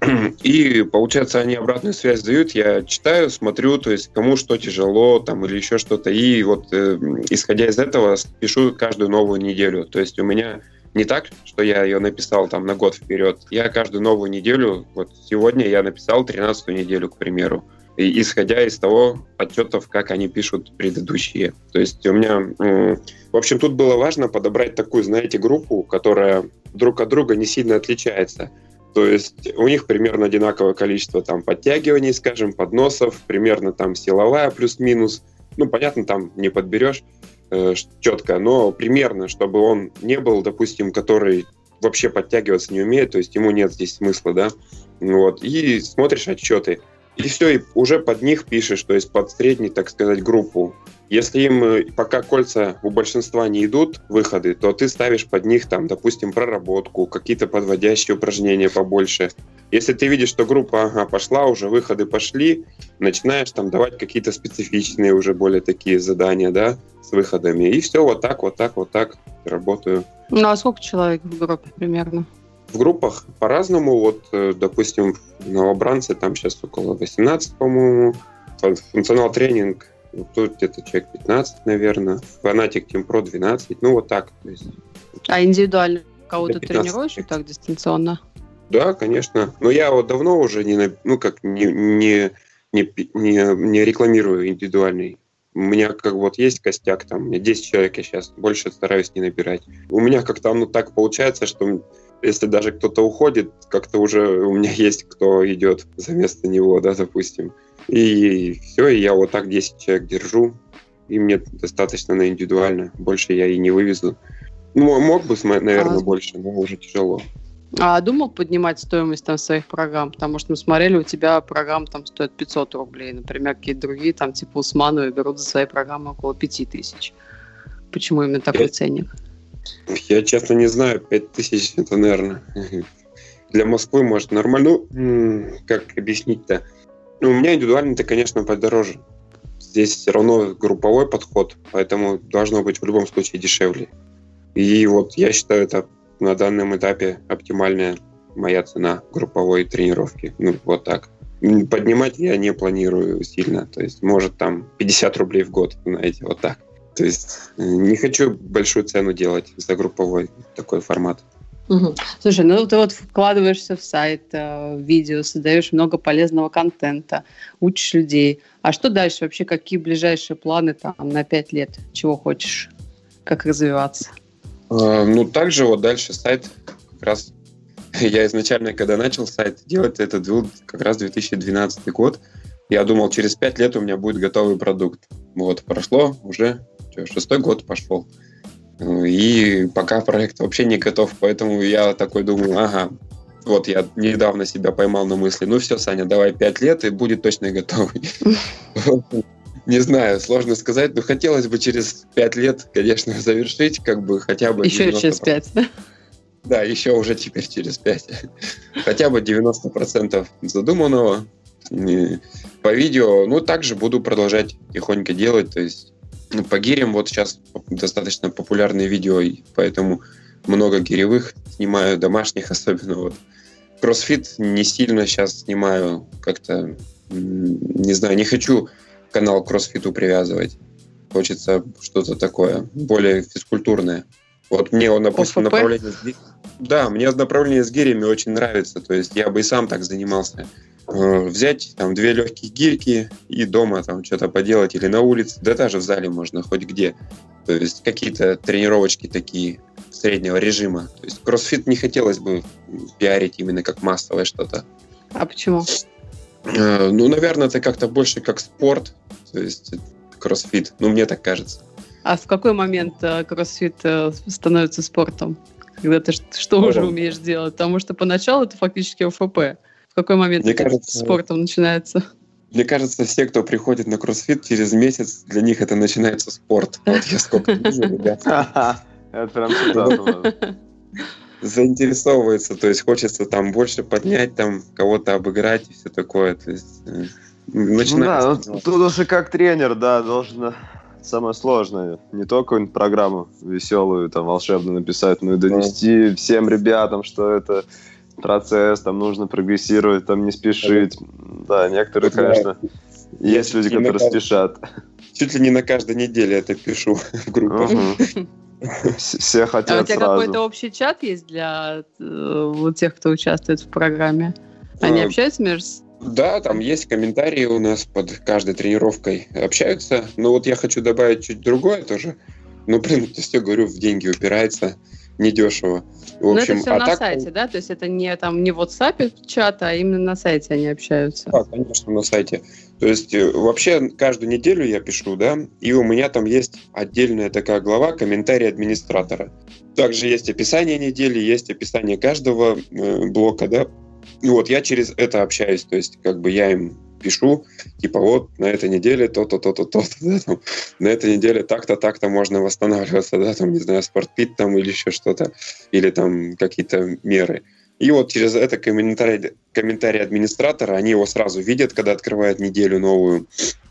И, получается, они обратную связь дают, я читаю, смотрю, то есть кому что тяжело там или еще что-то. И вот э, исходя из этого пишу каждую новую неделю. То есть у меня не так, что я ее написал там на год вперед. Я каждую новую неделю, вот сегодня я написал 13 неделю, к примеру. И исходя из того отчетов, как они пишут предыдущие. То есть у меня... В общем, тут было важно подобрать такую, знаете, группу, которая друг от друга не сильно отличается. То есть у них примерно одинаковое количество там подтягиваний, скажем, подносов, примерно там силовая плюс-минус. Ну, понятно, там не подберешь э, четко, но примерно, чтобы он не был, допустим, который вообще подтягиваться не умеет, то есть ему нет здесь смысла, да. Вот. И смотришь отчеты. И все, и уже под них пишешь, то есть под средний, так сказать, группу. Если им э, пока кольца у большинства не идут, выходы, то ты ставишь под них, там, допустим, проработку, какие-то подводящие упражнения побольше. Если ты видишь, что группа ага, пошла, уже выходы пошли, начинаешь там давать какие-то специфичные уже более такие задания, да, с выходами. И все, вот так, вот так, вот так работаю. Ну а сколько человек в группе примерно? В группах по-разному. Вот, э, допустим, новобранцы там сейчас около 18, по-моему. Функционал тренинг тут где-то человек 15, наверное. Фанатик Team Pro 12. Ну, вот так. То есть, а индивидуально кого-то тренируешь так дистанционно? Да, конечно. Но я вот давно уже не, ну, как не, не, не, не, не рекламирую индивидуальный. У меня как вот есть костяк, там, у меня 10 человек я сейчас, больше стараюсь не набирать. У меня как-то ну, так получается, что если даже кто-то уходит, как-то уже у меня есть кто идет за место него, да, допустим. И все, и я вот так 10 человек держу, и мне достаточно на индивидуально. Больше я и не вывезу. Ну, мог бы, наверное, а... больше, но уже тяжело. А думал поднимать стоимость там своих программ? Потому что мы смотрели, у тебя программ там стоит 500 рублей. Например, какие-то другие, там типа Усмановые берут за свои программы около 5000. Почему именно такой я, ценник? Я честно не знаю. 5000 это, наверное, для Москвы, может, нормально. Ну, как объяснить-то? Ну, у меня индивидуально-то, конечно, подороже. Здесь все равно групповой подход, поэтому должно быть в любом случае дешевле. И вот я считаю, это на данном этапе оптимальная моя цена групповой тренировки. Ну, вот так. Поднимать я не планирую сильно. То есть, может, там 50 рублей в год, знаете, вот так. То есть, э, не хочу большую цену делать за групповой такой формат. Угу. Слушай, ну ты вот вкладываешься в сайт, э, в видео, создаешь много полезного контента, учишь людей. А что дальше? Вообще, какие ближайшие планы там на пять лет? Чего хочешь? Как развиваться? А, ну, также вот дальше сайт как раз я изначально, когда начал сайт делать, это был как раз 2012 год. Я думал, через пять лет у меня будет готовый продукт. Вот, прошло уже шестой год пошел. И пока проект вообще не готов, поэтому я такой думаю, ага, вот я недавно себя поймал на мысли, ну все, Саня, давай пять лет, и будет точно готовый. Не знаю, сложно сказать, но хотелось бы через пять лет, конечно, завершить, как бы хотя бы... Еще через пять, да? Да, еще уже теперь через пять. Хотя бы 90% задуманного. По видео, ну, также буду продолжать тихонько делать, то есть по гирям вот сейчас достаточно популярные видео, поэтому много гиревых снимаю, домашних особенно вот. Кроссфит не сильно сейчас снимаю, как-то, не знаю, не хочу канал к кроссфиту привязывать. Хочется что-то такое, более физкультурное. Вот мне, он, допустим, ОФП? направление... Да, мне направление с гирями очень нравится. То есть я бы и сам так занимался. Э, взять там две легкие гирьки и дома там что-то поделать или на улице, да даже в зале можно, хоть где. То есть какие-то тренировочки такие среднего режима. То есть кроссфит не хотелось бы пиарить именно как массовое что-то. А почему? Э, ну, наверное, это как-то больше как спорт, то есть кроссфит. Ну, мне так кажется. А в какой момент э, кроссфит становится спортом? Когда ты что уже умеешь делать? Потому что поначалу это фактически ОФП какой момент Мне кажется, спортом начинается? Мне кажется, все, кто приходит на кроссфит, через месяц для них это начинается спорт. Вот я сколько вижу, ребят. Это прям заинтересовывается, то есть хочется там больше поднять, там кого-то обыграть и все такое. То есть э, начинается. Ну да, ну, тут уже как тренер, да, должен самое сложное. Не только программу веселую, там, волшебную написать, но и донести всем ребятам, что это процесс, там нужно прогрессировать, там не спешить. Да, некоторые, конечно, есть люди, которые спешат. Чуть ли не на каждой неделе это пишу в группах. Все хотят А у тебя какой-то общий чат есть для э, вот тех, кто участвует в программе? Они а, общаются между да, там есть комментарии у нас под каждой тренировкой. Общаются. Но вот я хочу добавить чуть другое тоже. Ну, блин, то все, говорю, в деньги упирается недешево. В общем, Но это все а на так... сайте, да? То есть это не там не в WhatsApp чат, а именно на сайте они общаются. Да, конечно, на сайте. То есть э, вообще каждую неделю я пишу, да, и у меня там есть отдельная такая глава комментарий администратора. Также есть описание недели, есть описание каждого э, блока, да. И вот я через это общаюсь, то есть как бы я им пишу, типа вот на этой неделе то-то, то-то, то-то, да, там, на этой неделе так-то, так-то можно восстанавливаться, да, там, не знаю, спортпит там или еще что-то, или там какие-то меры. И вот через это комментарий, комментарий администратора, они его сразу видят, когда открывают неделю новую.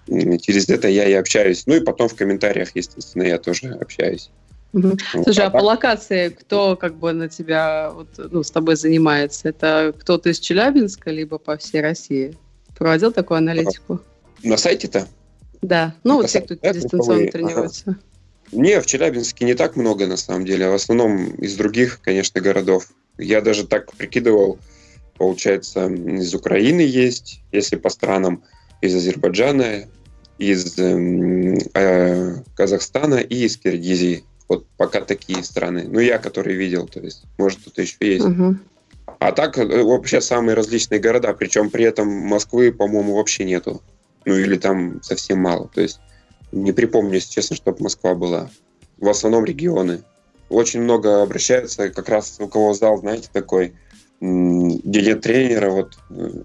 Через это я и общаюсь. Ну и потом в комментариях, естественно, я тоже общаюсь. Угу. Слушай, а, а по локации кто как бы на тебя, вот, ну, с тобой занимается? Это кто-то из Челябинска, либо по всей России? Проводил такую аналитику? На сайте-то? Да. Ну, на вот те, кто да, дистанционно тренируется. Ага. Не, в Челябинске не так много, на самом деле. А в основном из других, конечно, городов. Я даже так прикидывал, получается, из Украины есть, если по странам, из Азербайджана, из э, э, Казахстана и из Киргизии. Вот пока такие страны. Ну, я, который видел, то есть, может, кто-то еще есть. Угу. А так э, вообще самые различные города, причем при этом Москвы, по-моему, вообще нету. Ну, или там совсем мало. То есть, не припомню, если честно, чтобы Москва была. В основном регионы. Очень много обращаются, как раз у кого зал, знаете, такой, где нет тренера, вот, э,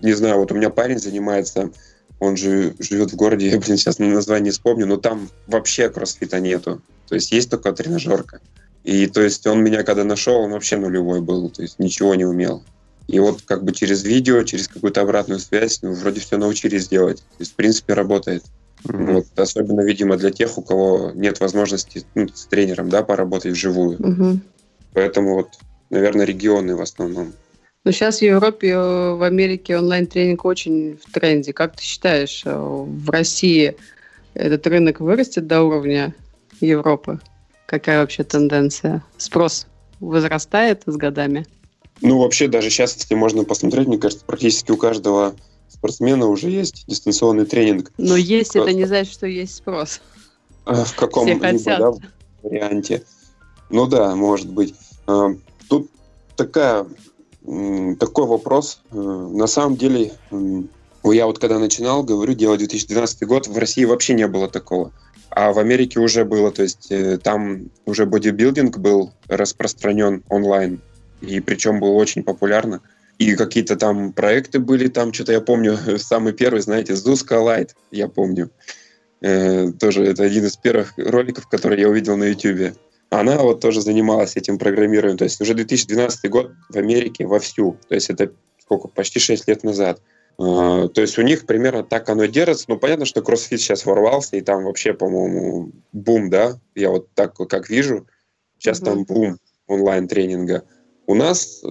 не знаю, вот у меня парень занимается он же живет в городе, я, блин, сейчас название не вспомню, но там вообще кроссфита нету. То есть есть только тренажерка. И то есть он меня когда нашел, он вообще нулевой был, то есть ничего не умел. И вот как бы через видео, через какую-то обратную связь, ну, вроде все научились делать. То есть, в принципе, работает. Mm-hmm. Вот, особенно, видимо, для тех, у кого нет возможности ну, с тренером да, поработать вживую. Mm-hmm. Поэтому вот, наверное, регионы в основном. Но сейчас в Европе, э, в Америке онлайн-тренинг очень в тренде. Как ты считаешь, э, в России этот рынок вырастет до уровня Европы? Какая вообще тенденция? Спрос возрастает с годами? Ну, вообще, даже сейчас, если можно посмотреть, мне кажется, практически у каждого спортсмена уже есть дистанционный тренинг. Но есть, это не значит, что есть спрос. А, в каком-либо да, варианте. Ну да, может быть. А, тут такая такой вопрос. Э, на самом деле, я вот когда начинал, говорю, делать 2012 год, в России вообще не было такого. А в Америке уже было, то есть э, там уже бодибилдинг был распространен онлайн, и причем был очень популярно. И какие-то там проекты были, там что-то я помню, самый первый, знаете, Зуска Light, я помню. Э, тоже это один из первых роликов, которые я увидел на YouTube она вот тоже занималась этим программированием. То есть уже 2012 год в Америке вовсю. То есть это сколько, почти 6 лет назад. Uh, то есть у них примерно так оно держится. Ну, понятно, что кроссфит сейчас ворвался, и там вообще, по-моему, бум, да? Я вот так как вижу. Сейчас mm-hmm. там бум онлайн-тренинга. У нас,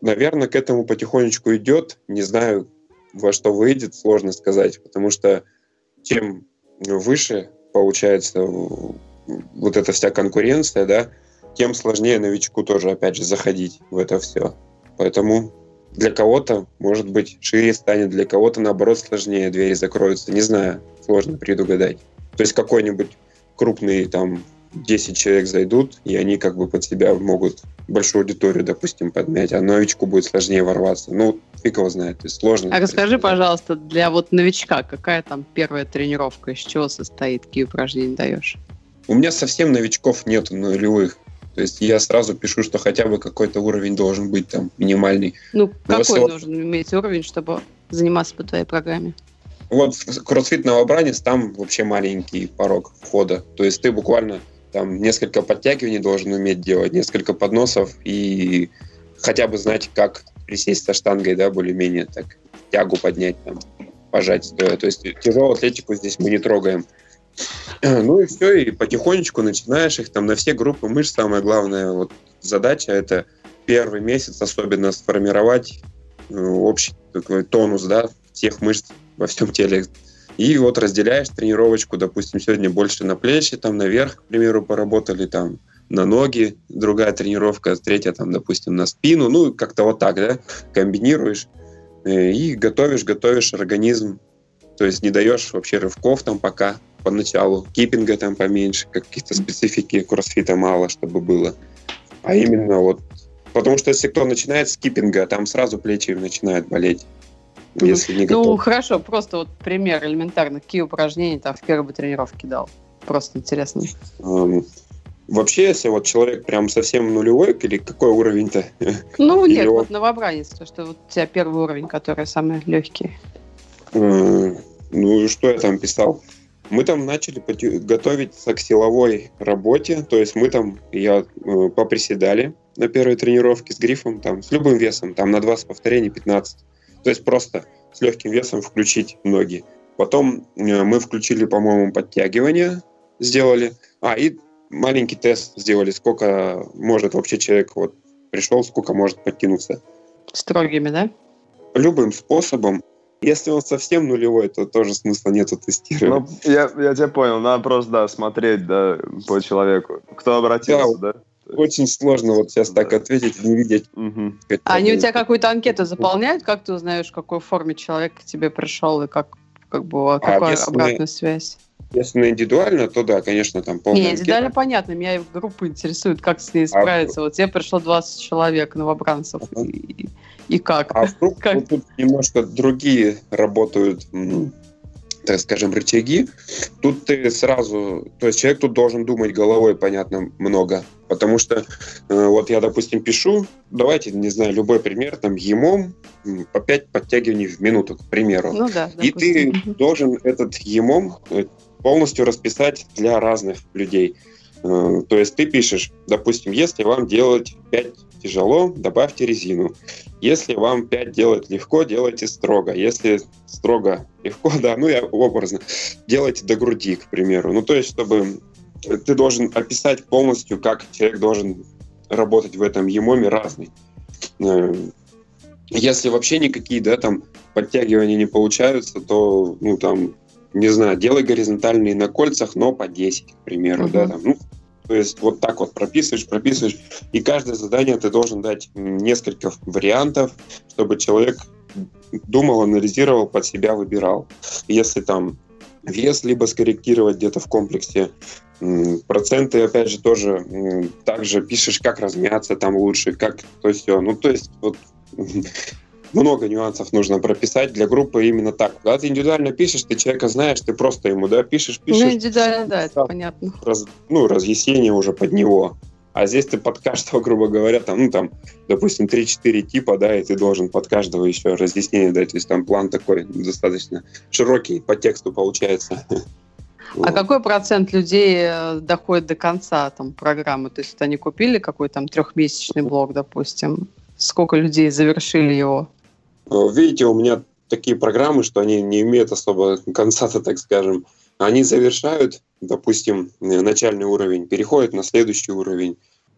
наверное, к этому потихонечку идет. Не знаю, во что выйдет, сложно сказать, потому что чем выше получается вот эта вся конкуренция, да, тем сложнее новичку тоже, опять же, заходить в это все. Поэтому для кого-то, может быть, шире станет, для кого-то, наоборот, сложнее, двери закроются. Не знаю, сложно предугадать. То есть какой-нибудь крупный там 10 человек зайдут, и они как бы под себя могут большую аудиторию, допустим, подмять, а новичку будет сложнее ворваться. Ну, фиг его знает, то есть сложно. А расскажи, пожалуйста, для вот новичка, какая там первая тренировка, из чего состоит, какие упражнения даешь? У меня совсем новичков нет нулевых. То есть я сразу пишу, что хотя бы какой-то уровень должен быть там минимальный. Ну, Но какой вот, нужен иметь уровень, чтобы заниматься по твоей программе? Вот кроссфит новобранец, там вообще маленький порог входа. То есть ты буквально там несколько подтягиваний должен уметь делать, несколько подносов и хотя бы знать, как присесть со штангой, да, более-менее так тягу поднять, там, пожать стоя. То есть тяжелую атлетику здесь мы не трогаем. Ну и все, и потихонечку начинаешь их там на все группы мышц. Самая главная вот задача это первый месяц особенно сформировать э, общий такой тонус, да, всех мышц во всем теле. И вот разделяешь тренировочку, допустим, сегодня больше на плечи, там наверх, к примеру, поработали, там на ноги, другая тренировка, третья там, допустим, на спину, ну, как-то вот так, да, комбинируешь э, и готовишь, готовишь организм, то есть не даешь вообще рывков там пока, поначалу, киппинга там поменьше, каких-то специфики кроссфита мало, чтобы было. А именно вот, потому что если кто начинает с киппинга, там сразу плечи начинают болеть. Если не ну, хорошо, просто вот пример элементарно. Какие упражнения там в первой тренировке дал? Просто интересно. Um, вообще, если вот человек прям совсем нулевой, или какой уровень-то? Ну, нет, его... вот новобранец, то, что вот у тебя первый уровень, который самый легкий. Uh, ну, что я там писал? Мы там начали готовиться к силовой работе, то есть мы там, я э, поприседали на первой тренировке с грифом, там, с любым весом, там на 20 повторений 15. То есть просто с легким весом включить ноги. Потом э, мы включили, по-моему, подтягивание, сделали. А, и маленький тест сделали, сколько может вообще человек вот пришел, сколько может подтянуться. Строгими, да? Любым способом. Если он совсем нулевой, то тоже смысла нету тестировать. Ну, я, я тебя понял, надо просто, да, смотреть, да, по человеку. Кто обратился, да? да? Очень сложно вот сейчас да. так ответить, не видеть. Угу. А они у тебя какую-то анкету заполняют? Как ты узнаешь, в какой форме человек к тебе пришел и как, как бы, а какая а обратная связь? Если на индивидуально, то да, конечно, там полная Не, индивидуально понятно. Меня группа интересует, как с ней а справиться. А, вот тебе пришло 20 человек новобранцев. Ага. И, и как? А в группу как? тут немножко другие работают так скажем, рычаги, тут ты сразу, то есть человек тут должен думать головой, понятно, много. Потому что э, вот я, допустим, пишу, давайте, не знаю, любой пример, там, емом по 5 подтягиваний в минуту, к примеру. Ну да, И ты должен этот емом э, полностью расписать для разных людей. Э, то есть ты пишешь, допустим, если вам делать 5 тяжело, добавьте резину. Если вам 5 делать легко, делайте строго. Если строго легко, да, ну я образно, делайте до груди, к примеру. Ну то есть, чтобы ты должен описать полностью, как человек должен работать в этом емоме разный. Э, если вообще никакие, да, там подтягивания не получаются, то, ну, там, не знаю, делай горизонтальные на кольцах, но по 10, к примеру, uh-huh. да, там, ну, то есть вот так вот прописываешь, прописываешь, и каждое задание ты должен дать несколько вариантов, чтобы человек думал, анализировал, под себя выбирал. Если там вес либо скорректировать где-то в комплексе, проценты, опять же, тоже также пишешь, как размяться там лучше, как то все. Ну, то есть вот много нюансов нужно прописать для группы именно так. Когда ты индивидуально пишешь, ты человека знаешь, ты просто ему, да, пишешь, пишешь. Ну, индивидуально, да, это понятно. Раз, ну, разъяснение уже под него. А здесь ты под каждого, грубо говоря, там, ну, там, допустим, 3-4 типа, да, и ты должен под каждого еще разъяснение дать. То есть там план такой достаточно широкий по тексту получается. А какой процент людей э, доходит до конца там программы? То есть они купили какой там трехмесячный блок, допустим, сколько людей завершили его? Э, видите, у меня такие программы, что они не имеют особо конца-то, так скажем. Они завершают, допустим, начальный уровень, переходят на следующий уровень,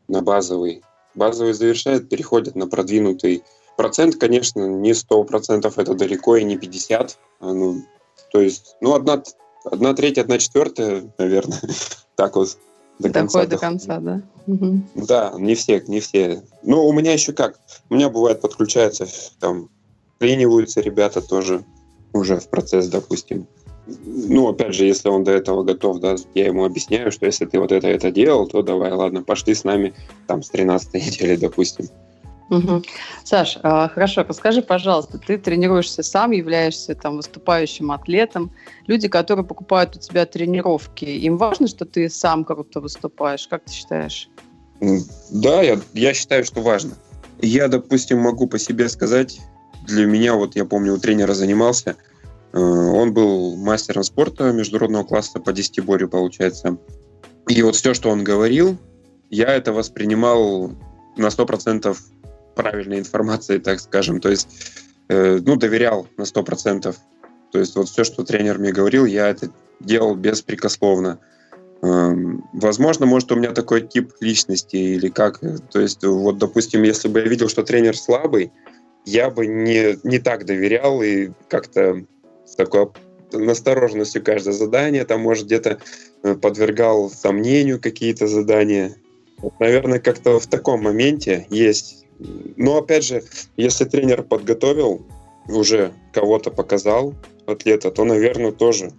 на базовый. Базовый завершают, переходят на продвинутый. Процент, конечно, не 100%, это далеко и не 50%. А, ну, то есть, ну, одна, одна треть, одна четвертая, наверное, так вот. До Доходит конца, до конца, да? Угу. Да, не все, не все. Ну, у меня еще как? У меня бывает подключается там вклиниваются ребята тоже уже в процесс, допустим. Ну, опять же, если он до этого готов, да, я ему объясняю, что если ты вот это, это делал, то давай, ладно, пошли с нами там с 13 недели, допустим. Угу. Саш, а, хорошо, расскажи, пожалуйста, ты тренируешься сам, являешься там выступающим атлетом. Люди, которые покупают у тебя тренировки, им важно, что ты сам круто выступаешь? Как ты считаешь? Да, я, я считаю, что важно. Я, допустим, могу по себе сказать, для меня, вот я помню, у тренера занимался, э, он был мастером спорта международного класса по десятиборью, получается. И вот все, что он говорил, я это воспринимал на 100% правильной информацией, так скажем. То есть, э, ну, доверял на 100%. То есть вот все, что тренер мне говорил, я это делал беспрекословно. Эм, возможно, может, у меня такой тип личности или как. То есть, вот, допустим, если бы я видел, что тренер слабый, я бы не, не так доверял и как-то с такой настороженностью каждое задание, там, может, где-то э, подвергал сомнению какие-то задания. Вот, наверное, как-то в таком моменте есть. Но, опять же, если тренер подготовил, уже кого-то показал атлета, то, наверное, тоже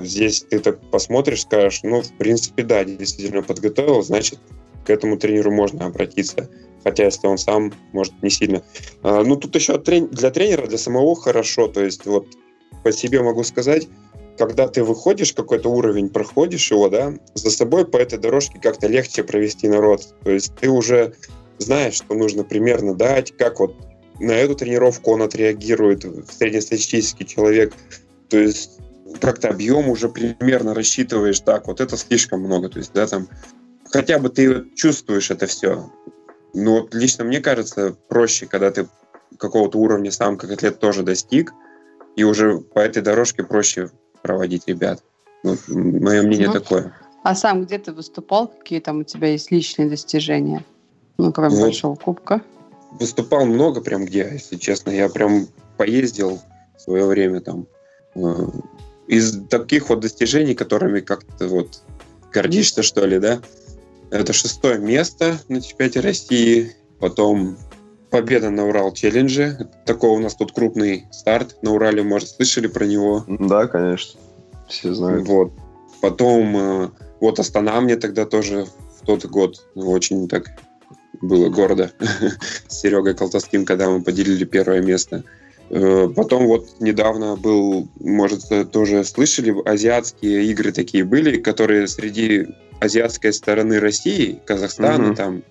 здесь ты так посмотришь, скажешь, ну, в принципе, да, действительно подготовил, значит, к этому тренеру можно обратиться хотя если он сам, может, не сильно. А, ну, тут еще для тренера, для самого хорошо, то есть вот по себе могу сказать, когда ты выходишь, какой-то уровень проходишь его, да, за собой по этой дорожке как-то легче провести народ. То есть ты уже знаешь, что нужно примерно дать, как вот на эту тренировку он отреагирует, среднестатистический человек. То есть как-то объем уже примерно рассчитываешь, так, вот это слишком много. То есть, да, там, хотя бы ты чувствуешь это все. Ну, вот лично мне кажется, проще, когда ты какого-то уровня сам как атлет тоже достиг, и уже по этой дорожке проще проводить ребят. Вот, мое мнение ну, такое. А сам где ты выступал? Какие там у тебя есть личные достижения? Ну, кроме вот, большого кубка. Выступал много прям где, если честно. Я прям поездил в свое время там. Э, из таких вот достижений, которыми как-то вот гордишься, что ли, да? Это шестое место на чемпионате России. Потом победа на Урал Челлендже. Такой у нас тут крупный старт на Урале, может, слышали про него? Да, конечно. Все знают. Вот. Потом э, вот Астана мне тогда тоже в тот год очень так было гордо с Серегой Колтовским, когда мы поделили первое место. Э, потом вот недавно был, может, тоже слышали, азиатские игры такие были, которые среди азиатской стороны России, Казахстана, mm-hmm. там,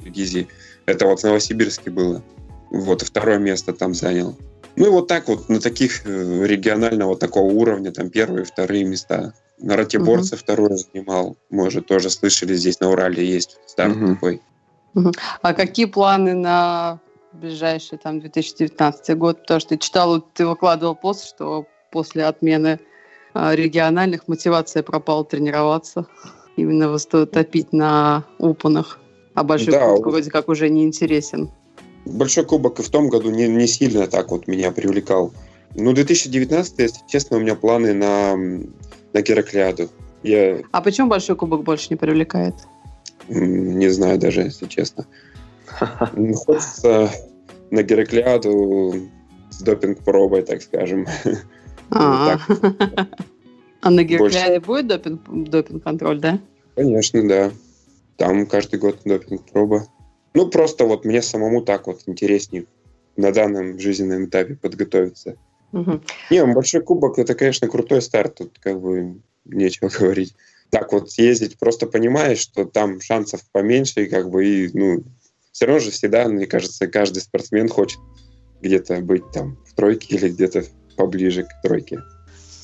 Киргизии, это вот в Новосибирске было. Вот, второе место там занял. Ну и вот так вот, на таких э, регионального такого уровня, там первые, вторые места. На Ратиборце угу. второе занимал. Может, тоже слышали, здесь на Урале есть старт угу. такой. А какие планы на ближайший там 2019 год? Потому что ты читал, ты выкладывал пост, что после отмены а, региональных мотивация пропала тренироваться. Именно вас топить на упанах. А большой да, кубок вроде как уже не интересен. Большой кубок и в том году не, не сильно так вот меня привлекал. Ну, 2019, если честно, у меня планы на, на Гераклиаду. Я... А почему большой кубок больше не привлекает? Не знаю даже, если честно. Хочется на Гераклиаду с допинг-пробой, так скажем. А, а на Гераклиаде будет допинг-контроль, да? Конечно, да. Там каждый год допинг-проба. Ну, просто вот мне самому так вот интереснее на данном жизненном этапе подготовиться. Угу. Не, большой кубок это, конечно, крутой старт, тут как бы нечего говорить. Так вот ездить, просто понимаешь, что там шансов поменьше, и как бы, и, ну, все равно же всегда, мне кажется, каждый спортсмен хочет где-то быть там в тройке или где-то поближе к тройке.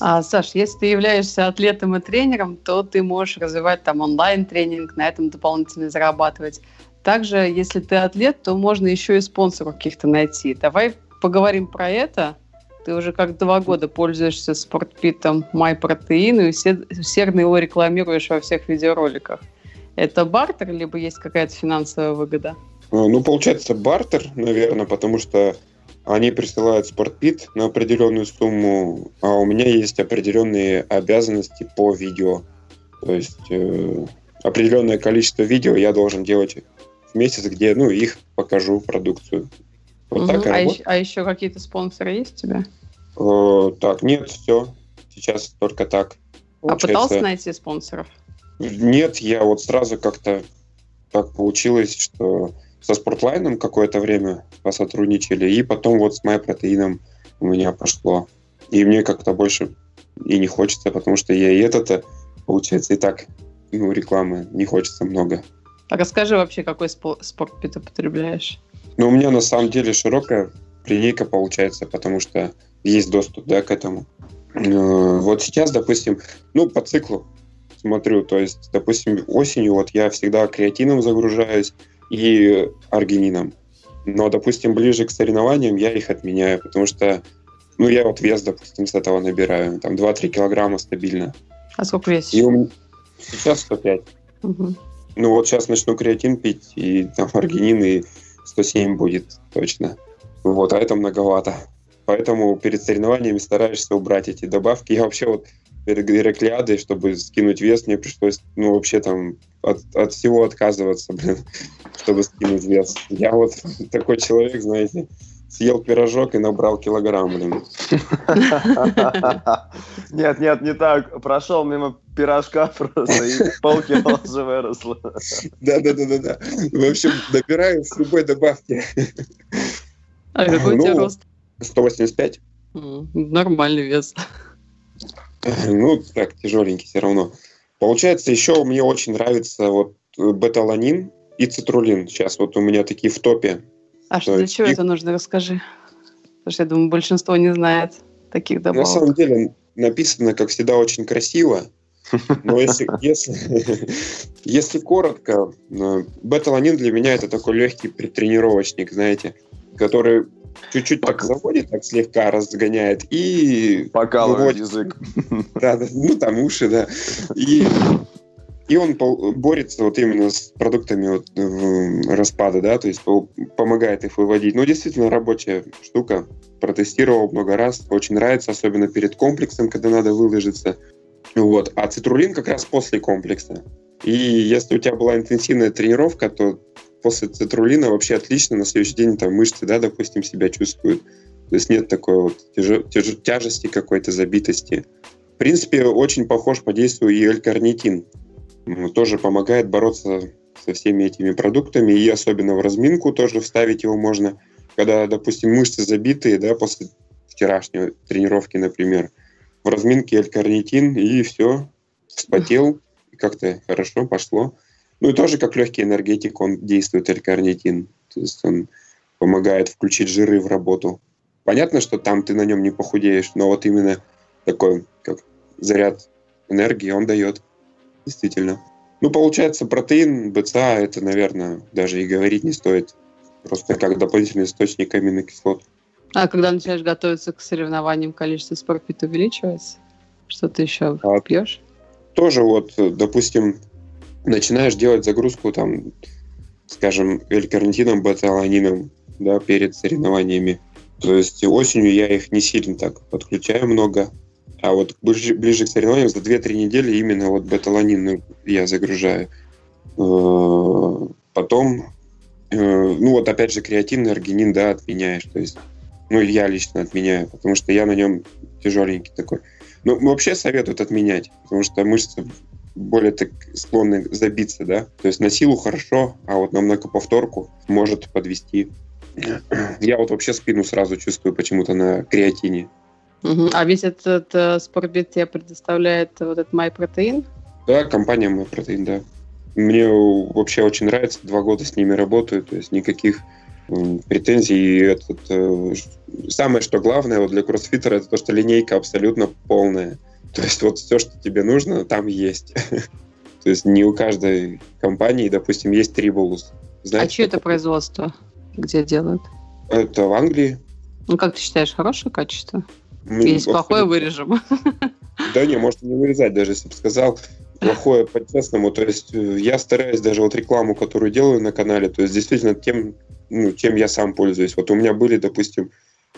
А, Саш, если ты являешься атлетом и тренером, то ты можешь развивать там онлайн-тренинг, на этом дополнительно зарабатывать. Также, если ты атлет, то можно еще и спонсоров каких-то найти. Давай поговорим про это. Ты уже как два года пользуешься спортпитом MyProtein и усердно его рекламируешь во всех видеороликах. Это бартер, либо есть какая-то финансовая выгода? А, ну, получается, бартер, наверное, потому что они присылают спортпит на определенную сумму, а у меня есть определенные обязанности по видео. То есть э, определенное количество видео я должен делать в месяц, где ну, их покажу продукцию. Вот угу. так а, еще, а еще какие-то спонсоры есть у тебя? Э, так, нет, все. Сейчас только так. Получается. А пытался найти спонсоров? Нет, я вот сразу как-то так получилось, что со Спортлайном какое-то время посотрудничали, и потом вот с MyProtein у меня пошло. И мне как-то больше и не хочется, потому что я и это-то, получается, и так, ну, рекламы не хочется много. А расскажи вообще, какой спорт ты потребляешь? Ну, у меня на самом деле широкая линейка получается, потому что есть доступ, да, к этому. Э, вот сейчас, допустим, ну, по циклу смотрю, то есть, допустим, осенью вот я всегда креатином загружаюсь и аргинином. Но, допустим, ближе к соревнованиям я их отменяю, потому что, ну, я вот вес, допустим, с этого набираю, там 2-3 килограмма стабильно. А сколько весишь? И у... Сейчас 105. Угу. Ну вот сейчас начну креатин пить, и там аргинин, и 107 будет точно. Вот, а это многовато. Поэтому перед соревнованиями стараешься убрать эти добавки. Я вообще вот перед Гераклиадой, чтобы скинуть вес, мне пришлось, ну, вообще там от, от всего отказываться, блин, чтобы скинуть вес. Я вот такой человек, знаете, съел пирожок и набрал килограмм, блин. Нет, нет, не так. Прошел мимо пирожка просто, и полкило уже выросло. Да-да-да-да-да. В общем, добираю с любой добавки. А какой у тебя ну, рост? 185. Нормальный вес. Ну, так, тяжеленький все равно. Получается, еще мне очень нравится вот беталанин и цитрулин. Сейчас вот у меня такие в топе а что, для чего их... это нужно, расскажи. Потому что я думаю, большинство не знает таких добавок. На самом деле написано, как всегда, очень красиво. Но если, если, если коротко, э, беталанин для меня это такой легкий предтренировочник, знаете, который чуть-чуть так заводит, так слегка разгоняет и... Покалывает язык. Да, да, ну там уши, да. И и он борется вот именно с продуктами вот распада, да, то есть помогает их выводить. Ну, действительно, рабочая штука. Протестировал много раз, очень нравится, особенно перед комплексом, когда надо выложиться. Вот. А цитрулин как раз после комплекса. И если у тебя была интенсивная тренировка, то после цитрулина вообще отлично на следующий день там мышцы, да, допустим, себя чувствуют. То есть нет такой вот тяж... Тяж... тяжести какой-то, забитости. принципе, очень похож по действию и L-карнитин. Тоже помогает бороться со всеми этими продуктами, и особенно в разминку тоже вставить его можно. Когда, допустим, мышцы забитые, да, после вчерашней тренировки, например, в разминке L-карнитин, и все, вспотел, как-то хорошо пошло. Ну и тоже как легкий энергетик он действует, L-карнитин. То есть он помогает включить жиры в работу. Понятно, что там ты на нем не похудеешь, но вот именно такой как заряд энергии он дает. Действительно. Ну, получается, протеин, БЦА, это, наверное, даже и говорить не стоит. Просто как дополнительный источник аминокислот. А когда начинаешь готовиться к соревнованиям, количество спортпит увеличивается? Что ты еще а, пьешь? Тоже вот, допустим, начинаешь делать загрузку там, скажем, L-карнитином, бета-аланином, да, перед соревнованиями. То есть осенью я их не сильно так подключаю много, а вот ближе, ближе к соревнованиям за 2-3 недели именно вот беталанин я загружаю. Э, потом, э, ну вот опять же креатин, аргинин, да, отменяешь. То есть, ну я лично отменяю, потому что я на нем тяжеленький такой. Ну, вообще советуют отменять, потому что мышцы более так склонны забиться, да. То есть на силу хорошо, а вот на многоповторку может подвести. Я вот вообще спину сразу чувствую почему-то на креатине. Угу. А весь этот э, спортбит тебе предоставляет вот этот MyProtein? Да, компания MyProtein, да. Мне вообще очень нравится, два года с ними работаю, то есть никаких претензий. Этот, э, самое, что главное вот для кроссфитера, это то, что линейка абсолютно полная. То есть вот все, что тебе нужно, там есть. То есть не у каждой компании, допустим, есть трибулус. а что это производство? Где делают? Это в Англии. Ну, как ты считаешь, хорошее качество? Ну, Если плохое, вырежем. Да не, может не вырезать, даже если бы сказал плохое по-честному. То есть э, я стараюсь даже вот рекламу, которую делаю на канале, то есть действительно тем, ну, чем я сам пользуюсь. Вот у меня были, допустим,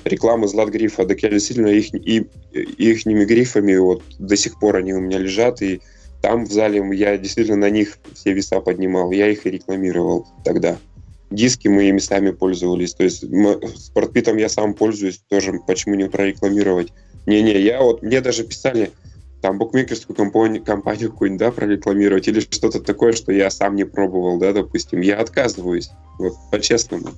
рекламы Злат Грифа, так я действительно их, и, ихними грифами вот до сих пор они у меня лежат, и там в зале я действительно на них все веса поднимал, я их и рекламировал тогда диски мы ими сами пользовались. То есть спортпитом я сам пользуюсь, тоже почему не прорекламировать. Не-не, я вот, мне даже писали, там букмекерскую компанию, компанию какую-нибудь, да, прорекламировать или что-то такое, что я сам не пробовал, да, допустим. Я отказываюсь, вот, по-честному.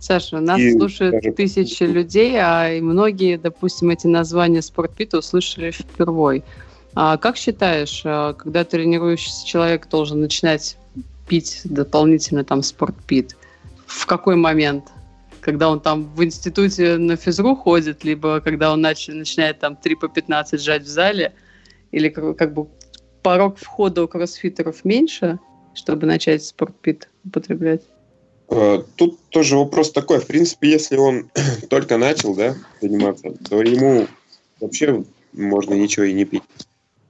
Саша, нас и слушают даже... тысячи людей, а и многие, допустим, эти названия спортпита услышали впервые. А как считаешь, а, когда тренирующийся человек должен начинать пить дополнительно там спортпит? в какой момент? Когда он там в институте на физру ходит, либо когда он нач- начинает там 3 по 15 сжать в зале, или как, как бы порог входа у кроссфитеров меньше, чтобы начать спортпит употреблять? Э, тут тоже вопрос такой. В принципе, если он только начал да, заниматься, то ему вообще можно ничего и не пить.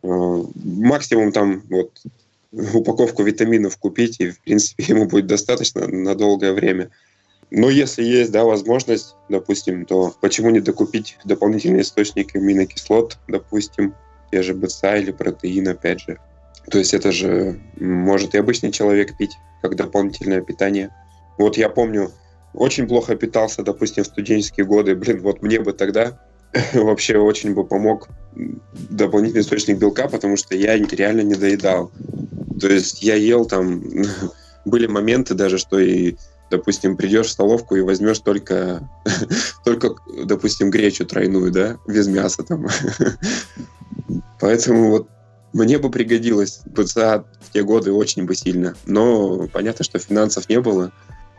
Э, максимум там вот упаковку витаминов купить, и, в принципе, ему будет достаточно на долгое время. Но если есть да, возможность, допустим, то почему не докупить дополнительный источник аминокислот, допустим, те же БЦА или протеин, опять же. То есть это же может и обычный человек пить, как дополнительное питание. Вот я помню, очень плохо питался, допустим, в студенческие годы. Блин, вот мне бы тогда вообще очень бы помог дополнительный источник белка, потому что я реально не доедал. То есть я ел там, были моменты даже, что и, допустим, придешь в столовку и возьмешь только, только, допустим, гречу тройную, да, без мяса там. Поэтому вот мне бы пригодилось ПЦА в те годы очень бы сильно. Но понятно, что финансов не было.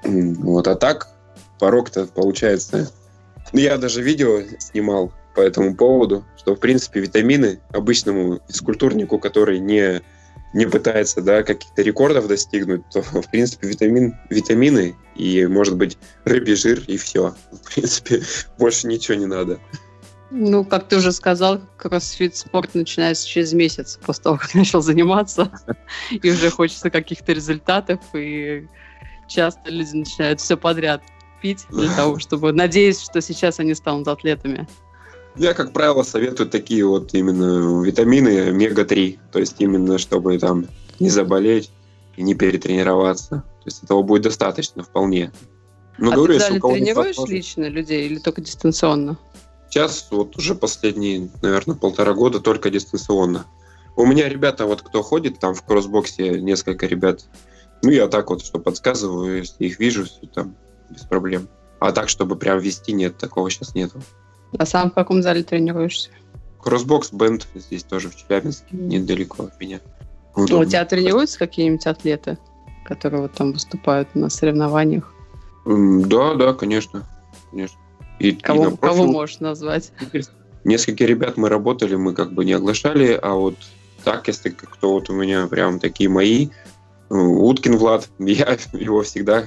Вот, а так порог-то получается... Ну, я даже видео снимал по этому поводу, что, в принципе, витамины обычному физкультурнику, который не не пытается да, каких-то рекордов достигнуть, то, в принципе, витамин, витамины и, может быть, рыбий жир, и все. В принципе, больше ничего не надо. Ну, как ты уже сказал, кроссфит спорт начинается через месяц после того, как начал заниматься, и уже хочется каких-то результатов, и часто люди начинают все подряд пить для того, чтобы надеясь, что сейчас они станут атлетами. Я, как правило, советую такие вот именно витамины омега-3. То есть именно, чтобы там не заболеть и не перетренироваться. То есть этого будет достаточно вполне. Но а говорю, ты если у кого тренируешь лично людей или только дистанционно? Сейчас вот уже последние, наверное, полтора года только дистанционно. У меня ребята, вот кто ходит там в кроссбоксе, несколько ребят, ну я так вот, что подсказываю, если их вижу, все там без проблем. А так, чтобы прям вести, нет, такого сейчас нету. А сам в каком зале тренируешься? Кроссбокс бенд здесь тоже в Челябинске, недалеко от меня. Удобно. У тебя тренируются какие-нибудь атлеты, которые вот там выступают на соревнованиях? Да, да, конечно. конечно. И, кого, и прошлом... кого можешь назвать? Несколько ребят мы работали, мы как бы не оглашали, а вот так, если кто вот у меня прям такие мои, ну, Уткин Влад, я его всегда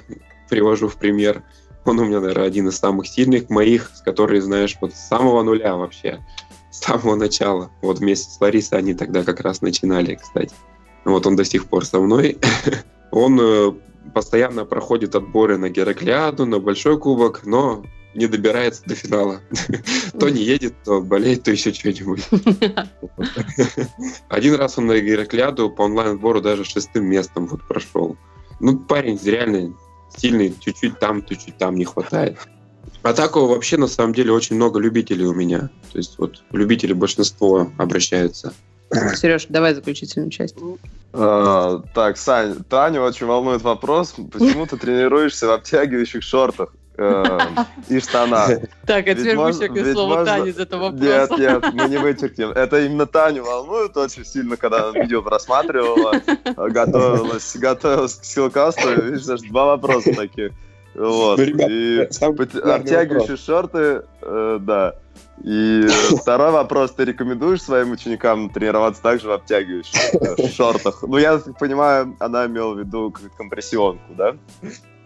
привожу в пример. Он у меня, наверное, один из самых сильных моих, с которой, знаешь, вот с самого нуля вообще, с самого начала. Вот вместе с Ларисой они тогда как раз начинали, кстати. Вот он до сих пор со мной. Он э, постоянно проходит отборы на Гераклиаду, на Большой Кубок, но не добирается до финала. То не едет, то болеет, то еще что-нибудь. Один раз он на Гераклиаду по онлайн-отбору даже шестым местом вот прошел. Ну, парень реально сильный, чуть-чуть там, чуть-чуть там не хватает. А такого вообще на самом деле очень много любителей у меня. То есть вот любители большинство обращаются. Сереж, давай заключительную часть. А, так, Сань, Таню очень волнует вопрос, почему ты тренируешься в обтягивающих шортах? э, и штана. Так, а теперь вычеркни слово Таня из этого вопроса. Нет, нет, мы не вычеркнем. Это именно Таню волнует очень сильно, когда она видео просматривала, готовилась, готовилась к силкасту. Видишь, даже два вопроса таких. Вот. Ну, ребят, и обтягивающие шорты, э, да. И второй вопрос. Ты рекомендуешь своим ученикам тренироваться также в обтягивающих шортах? Ну, я понимаю, она имела в виду компрессионку, да?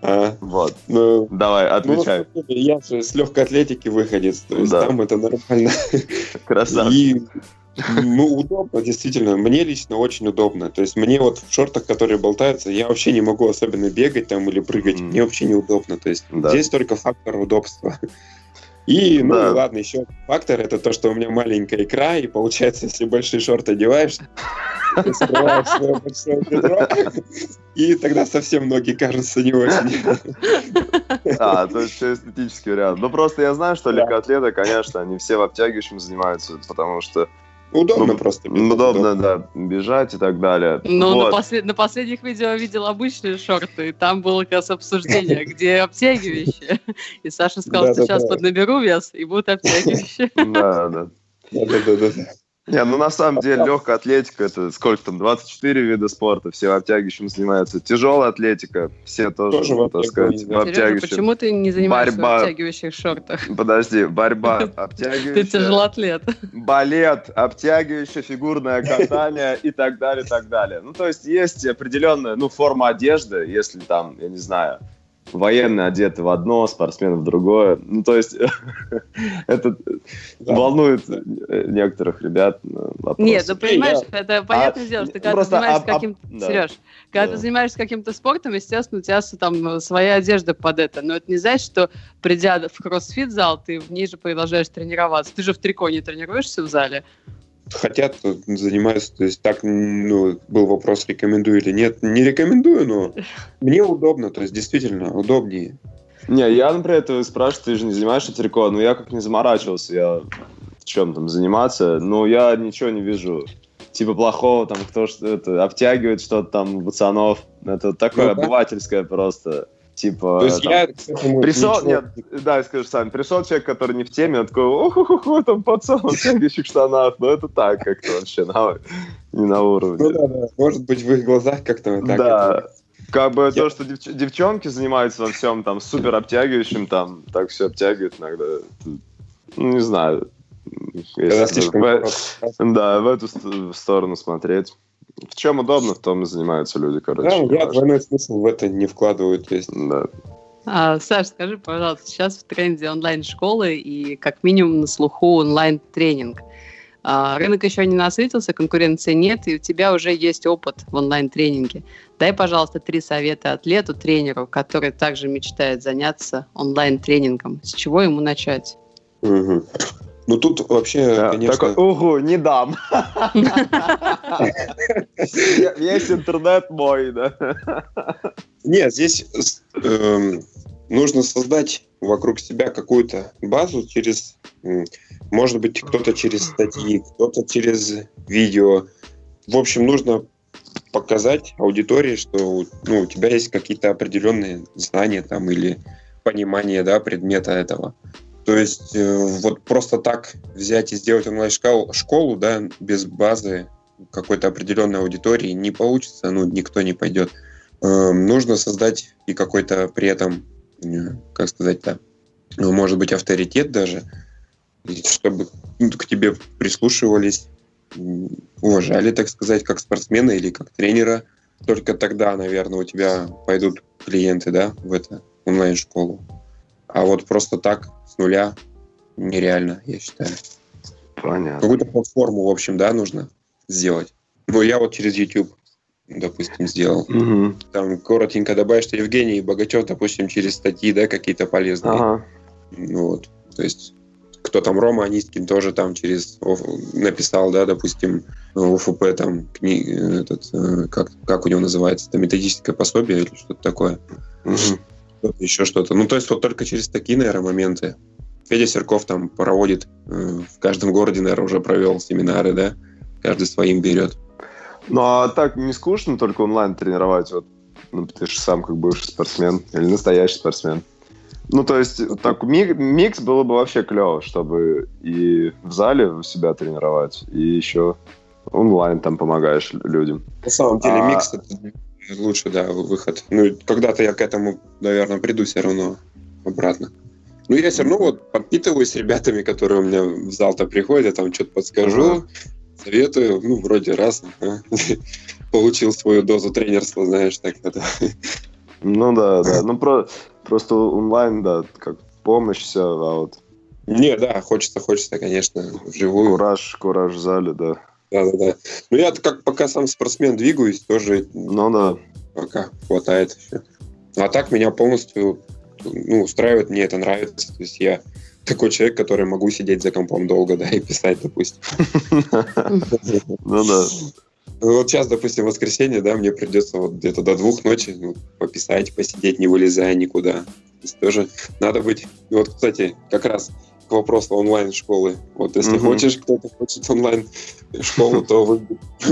А, вот. Ну, Давай, отвечай. Ну, я же с легкой атлетики выходец, то есть да. там это нормально. Красавчик. И, ну, удобно, действительно. Мне лично очень удобно. То есть мне вот в шортах, которые болтаются, я вообще не могу особенно бегать там или прыгать. Mm. Мне вообще неудобно. То есть да. здесь только фактор удобства. И, ну да. ладно, еще фактор это то, что у меня маленькая икра, и получается, если большие шорты одеваешь, ты скрываешь свое большое бедро, и тогда совсем ноги кажутся не очень. А, то есть все эстетический вариант. Ну, просто я знаю, что легкоатлеты, конечно, они все в обтягивающем занимаются, потому что Удобно ну, просто. Бежать, удобно, да, бежать и так далее. Ну, вот. на, послед... на последних видео видел обычные шорты, и там было как раз обсуждение, где обтягивающие. И Саша сказал, что сейчас поднаберу вес, и будут обтягивающие. Да, да. Да-да-да. Не, ну на самом деле легкая атлетика, это сколько там, 24 вида спорта, все обтягивающим занимаются. Тяжелая атлетика, все тоже, тоже так сказать, в обтягивающем. почему ты не занимаешься борьба... в обтягивающих шортах? Подожди, борьба, обтягивающая. Ты тяжелоатлет. Балет, обтягивающее фигурное катание и так далее, и так далее. Ну, то есть есть определенная, ну, форма одежды, если там, я не знаю, военные одеты в одно, спортсмены в другое. Ну, то есть это да. волнует некоторых ребят. Вопрос. Нет, ну понимаешь, я... это понятное а, дело, что когда ты занимаешься каким-то... Да. Сереж, когда да. ты занимаешься каким-то спортом, естественно, у тебя там своя одежда под это. Но это не значит, что придя в кроссфит-зал, ты в ней же продолжаешь тренироваться. Ты же в трико не тренируешься в зале хотят, занимаются. То есть так, ну, был вопрос, рекомендую или нет. Не рекомендую, но мне удобно, то есть действительно удобнее. Не, я, например, ты спрашиваю, ты же не занимаешься трико, но я как не заморачивался, я в чем там заниматься, но я ничего не вижу типа плохого, там кто что это обтягивает что-то там пацанов, это такое ну, да? обывательское просто. Типа, То есть там, я пришел, нет, да, скажешь сам, пришел человек, который не в теме, он такой, ох, там пацан в тягущих штанах, но это так как-то вообще на, не на уровне. Ну да, да, может быть в их глазах как-то так. Да, это... как бы я... то, что девч- девчонки занимаются во всем там супер обтягивающим, там так все обтягивают иногда, ну не знаю, если в, да, в эту сторону смотреть. В чем удобно, в том и занимаются люди, короче. Да, я двойной смысл в это не вкладываю. То есть... Да. А, Саш, скажи, пожалуйста, сейчас в тренде онлайн-школы и как минимум на слуху онлайн-тренинг. А, рынок еще не насытился, конкуренции нет, и у тебя уже есть опыт в онлайн-тренинге. Дай, пожалуйста, три совета атлету, тренеру, который также мечтает заняться онлайн-тренингом. С чего ему начать? Угу. Ну тут вообще, да, конечно... Такой, угу, не дам. Есть интернет мой, да. Нет, здесь эм, нужно создать вокруг себя какую-то базу через, может быть, кто-то через статьи, кто-то через видео. В общем, нужно показать аудитории, что ну, у тебя есть какие-то определенные знания там или понимание да, предмета этого. То есть э, вот просто так взять и сделать онлайн-школу да, без базы какой-то определенной аудитории не получится, ну, никто не пойдет. Э, нужно создать и какой-то при этом, э, как сказать-то, ну, может быть, авторитет даже, чтобы ну, к тебе прислушивались, уважали, так сказать, как спортсмена или как тренера. Только тогда, наверное, у тебя пойдут клиенты, да, в эту онлайн-школу. А вот просто так, с нуля, нереально, я считаю. Понятно. Какую-то платформу, в общем, да, нужно сделать. Ну, я вот через YouTube, допустим, сделал. Угу. Там коротенько добавить, что Евгений Богачев, допустим, через статьи, да, какие-то полезные. Ага. Ну, вот. То есть кто там Рома Анискин тоже там через написал, да, допустим, УФП там кни, этот, э, как, как у него называется, это методическое пособие или что-то такое. Угу. Еще что-то. Ну, то есть вот только через такие, наверное, моменты. Федя Серков там проводит, э, в каждом городе, наверное, уже провел семинары, да, каждый своим берет. Ну, а так не скучно только онлайн тренировать? Вот, ну, ты же сам как бывший спортсмен или настоящий спортсмен. Ну, то есть, так микс было бы вообще клево, чтобы и в зале себя тренировать, и еще онлайн там помогаешь людям. На самом деле, а... микс это лучше, да, выход. Ну, когда-то я к этому, наверное, приду все равно обратно. Ну, я все равно вот подпитываюсь с ребятами, которые у меня в зал-то приходят, я там что-то подскажу, ага. советую, ну, вроде раз, ага. получил свою дозу тренерства, знаешь, так это. Ну да, да. Ну про, просто онлайн, да, как помощь все, а вот. Не, да, хочется, хочется, конечно, вживую. Кураж, кураж в зале, да. Да, да, да. Ну я как пока сам спортсмен двигаюсь, тоже. Ну да. Пока хватает еще. А так меня полностью ну, устраивает, мне это нравится. То есть я такой человек, который могу сидеть за компом долго, да, и писать, допустим. Ну да. Ну, вот сейчас, допустим, воскресенье, да, мне придется вот где-то до двух ночи ну, пописать, посидеть, не вылезая никуда. То есть тоже надо быть... Вот, кстати, как раз к вопросу онлайн-школы. Вот если угу. хочешь, кто-то хочет онлайн-школу, то вы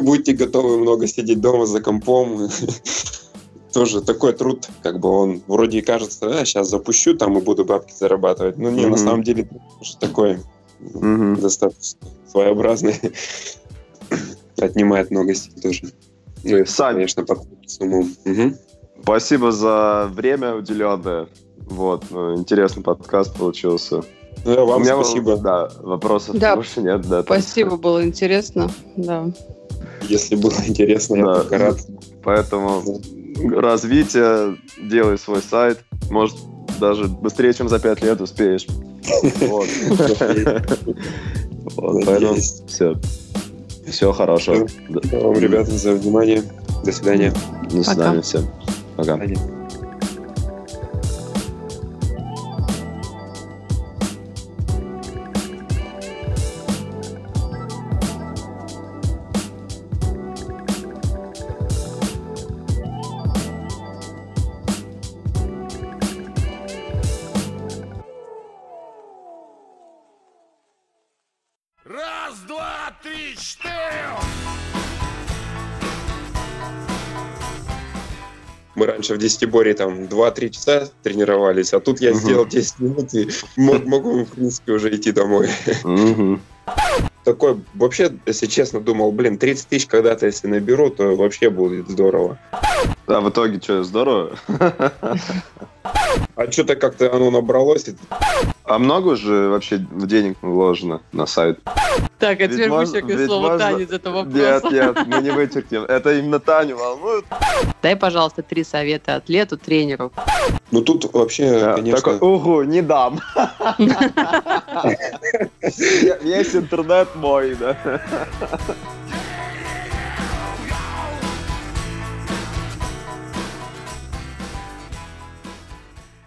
будете готовы много сидеть дома за компом. Тоже такой труд, как бы он вроде и кажется, а, сейчас запущу там и буду бабки зарабатывать. Но не, на самом деле такой достаточно своеобразный отнимает много сил тоже. Ну и, конечно, под сумму. Угу. Спасибо за время уделенное. Вот, ну, интересный подкаст получился. Ну, да, вам У меня спасибо. Да, вопросов да. больше нет. Да, спасибо, там. было интересно. Да. Если было интересно, да. я только рад. Поэтому да. развитие, делай свой сайт. Может, даже быстрее, чем за пять лет успеешь. Вот. Поэтому все. Всего хорошего. Вам, ребята, за внимание. До свидания. До свидания всем. Пока. Раньше в десятиборе там 2-3 часа тренировались, а тут я угу. сделал 10 минут и мог, могу, в принципе, уже идти домой. Угу. Такой, вообще, если честно, думал, блин, 30 тысяч когда-то, если наберу, то вообще будет здорово. А в итоге что, здорово? А что-то как-то оно набралось. А много же вообще денег вложено на сайт? Так, а теперь вычеркни слово можно... Таня из этого вопроса. Нет, нет, мы не вычеркнем. Это именно Таню волнует. Дай, пожалуйста, три совета атлету, тренеру. Ну тут вообще, да, конечно... Такой, угу, не дам. Есть интернет мой, да.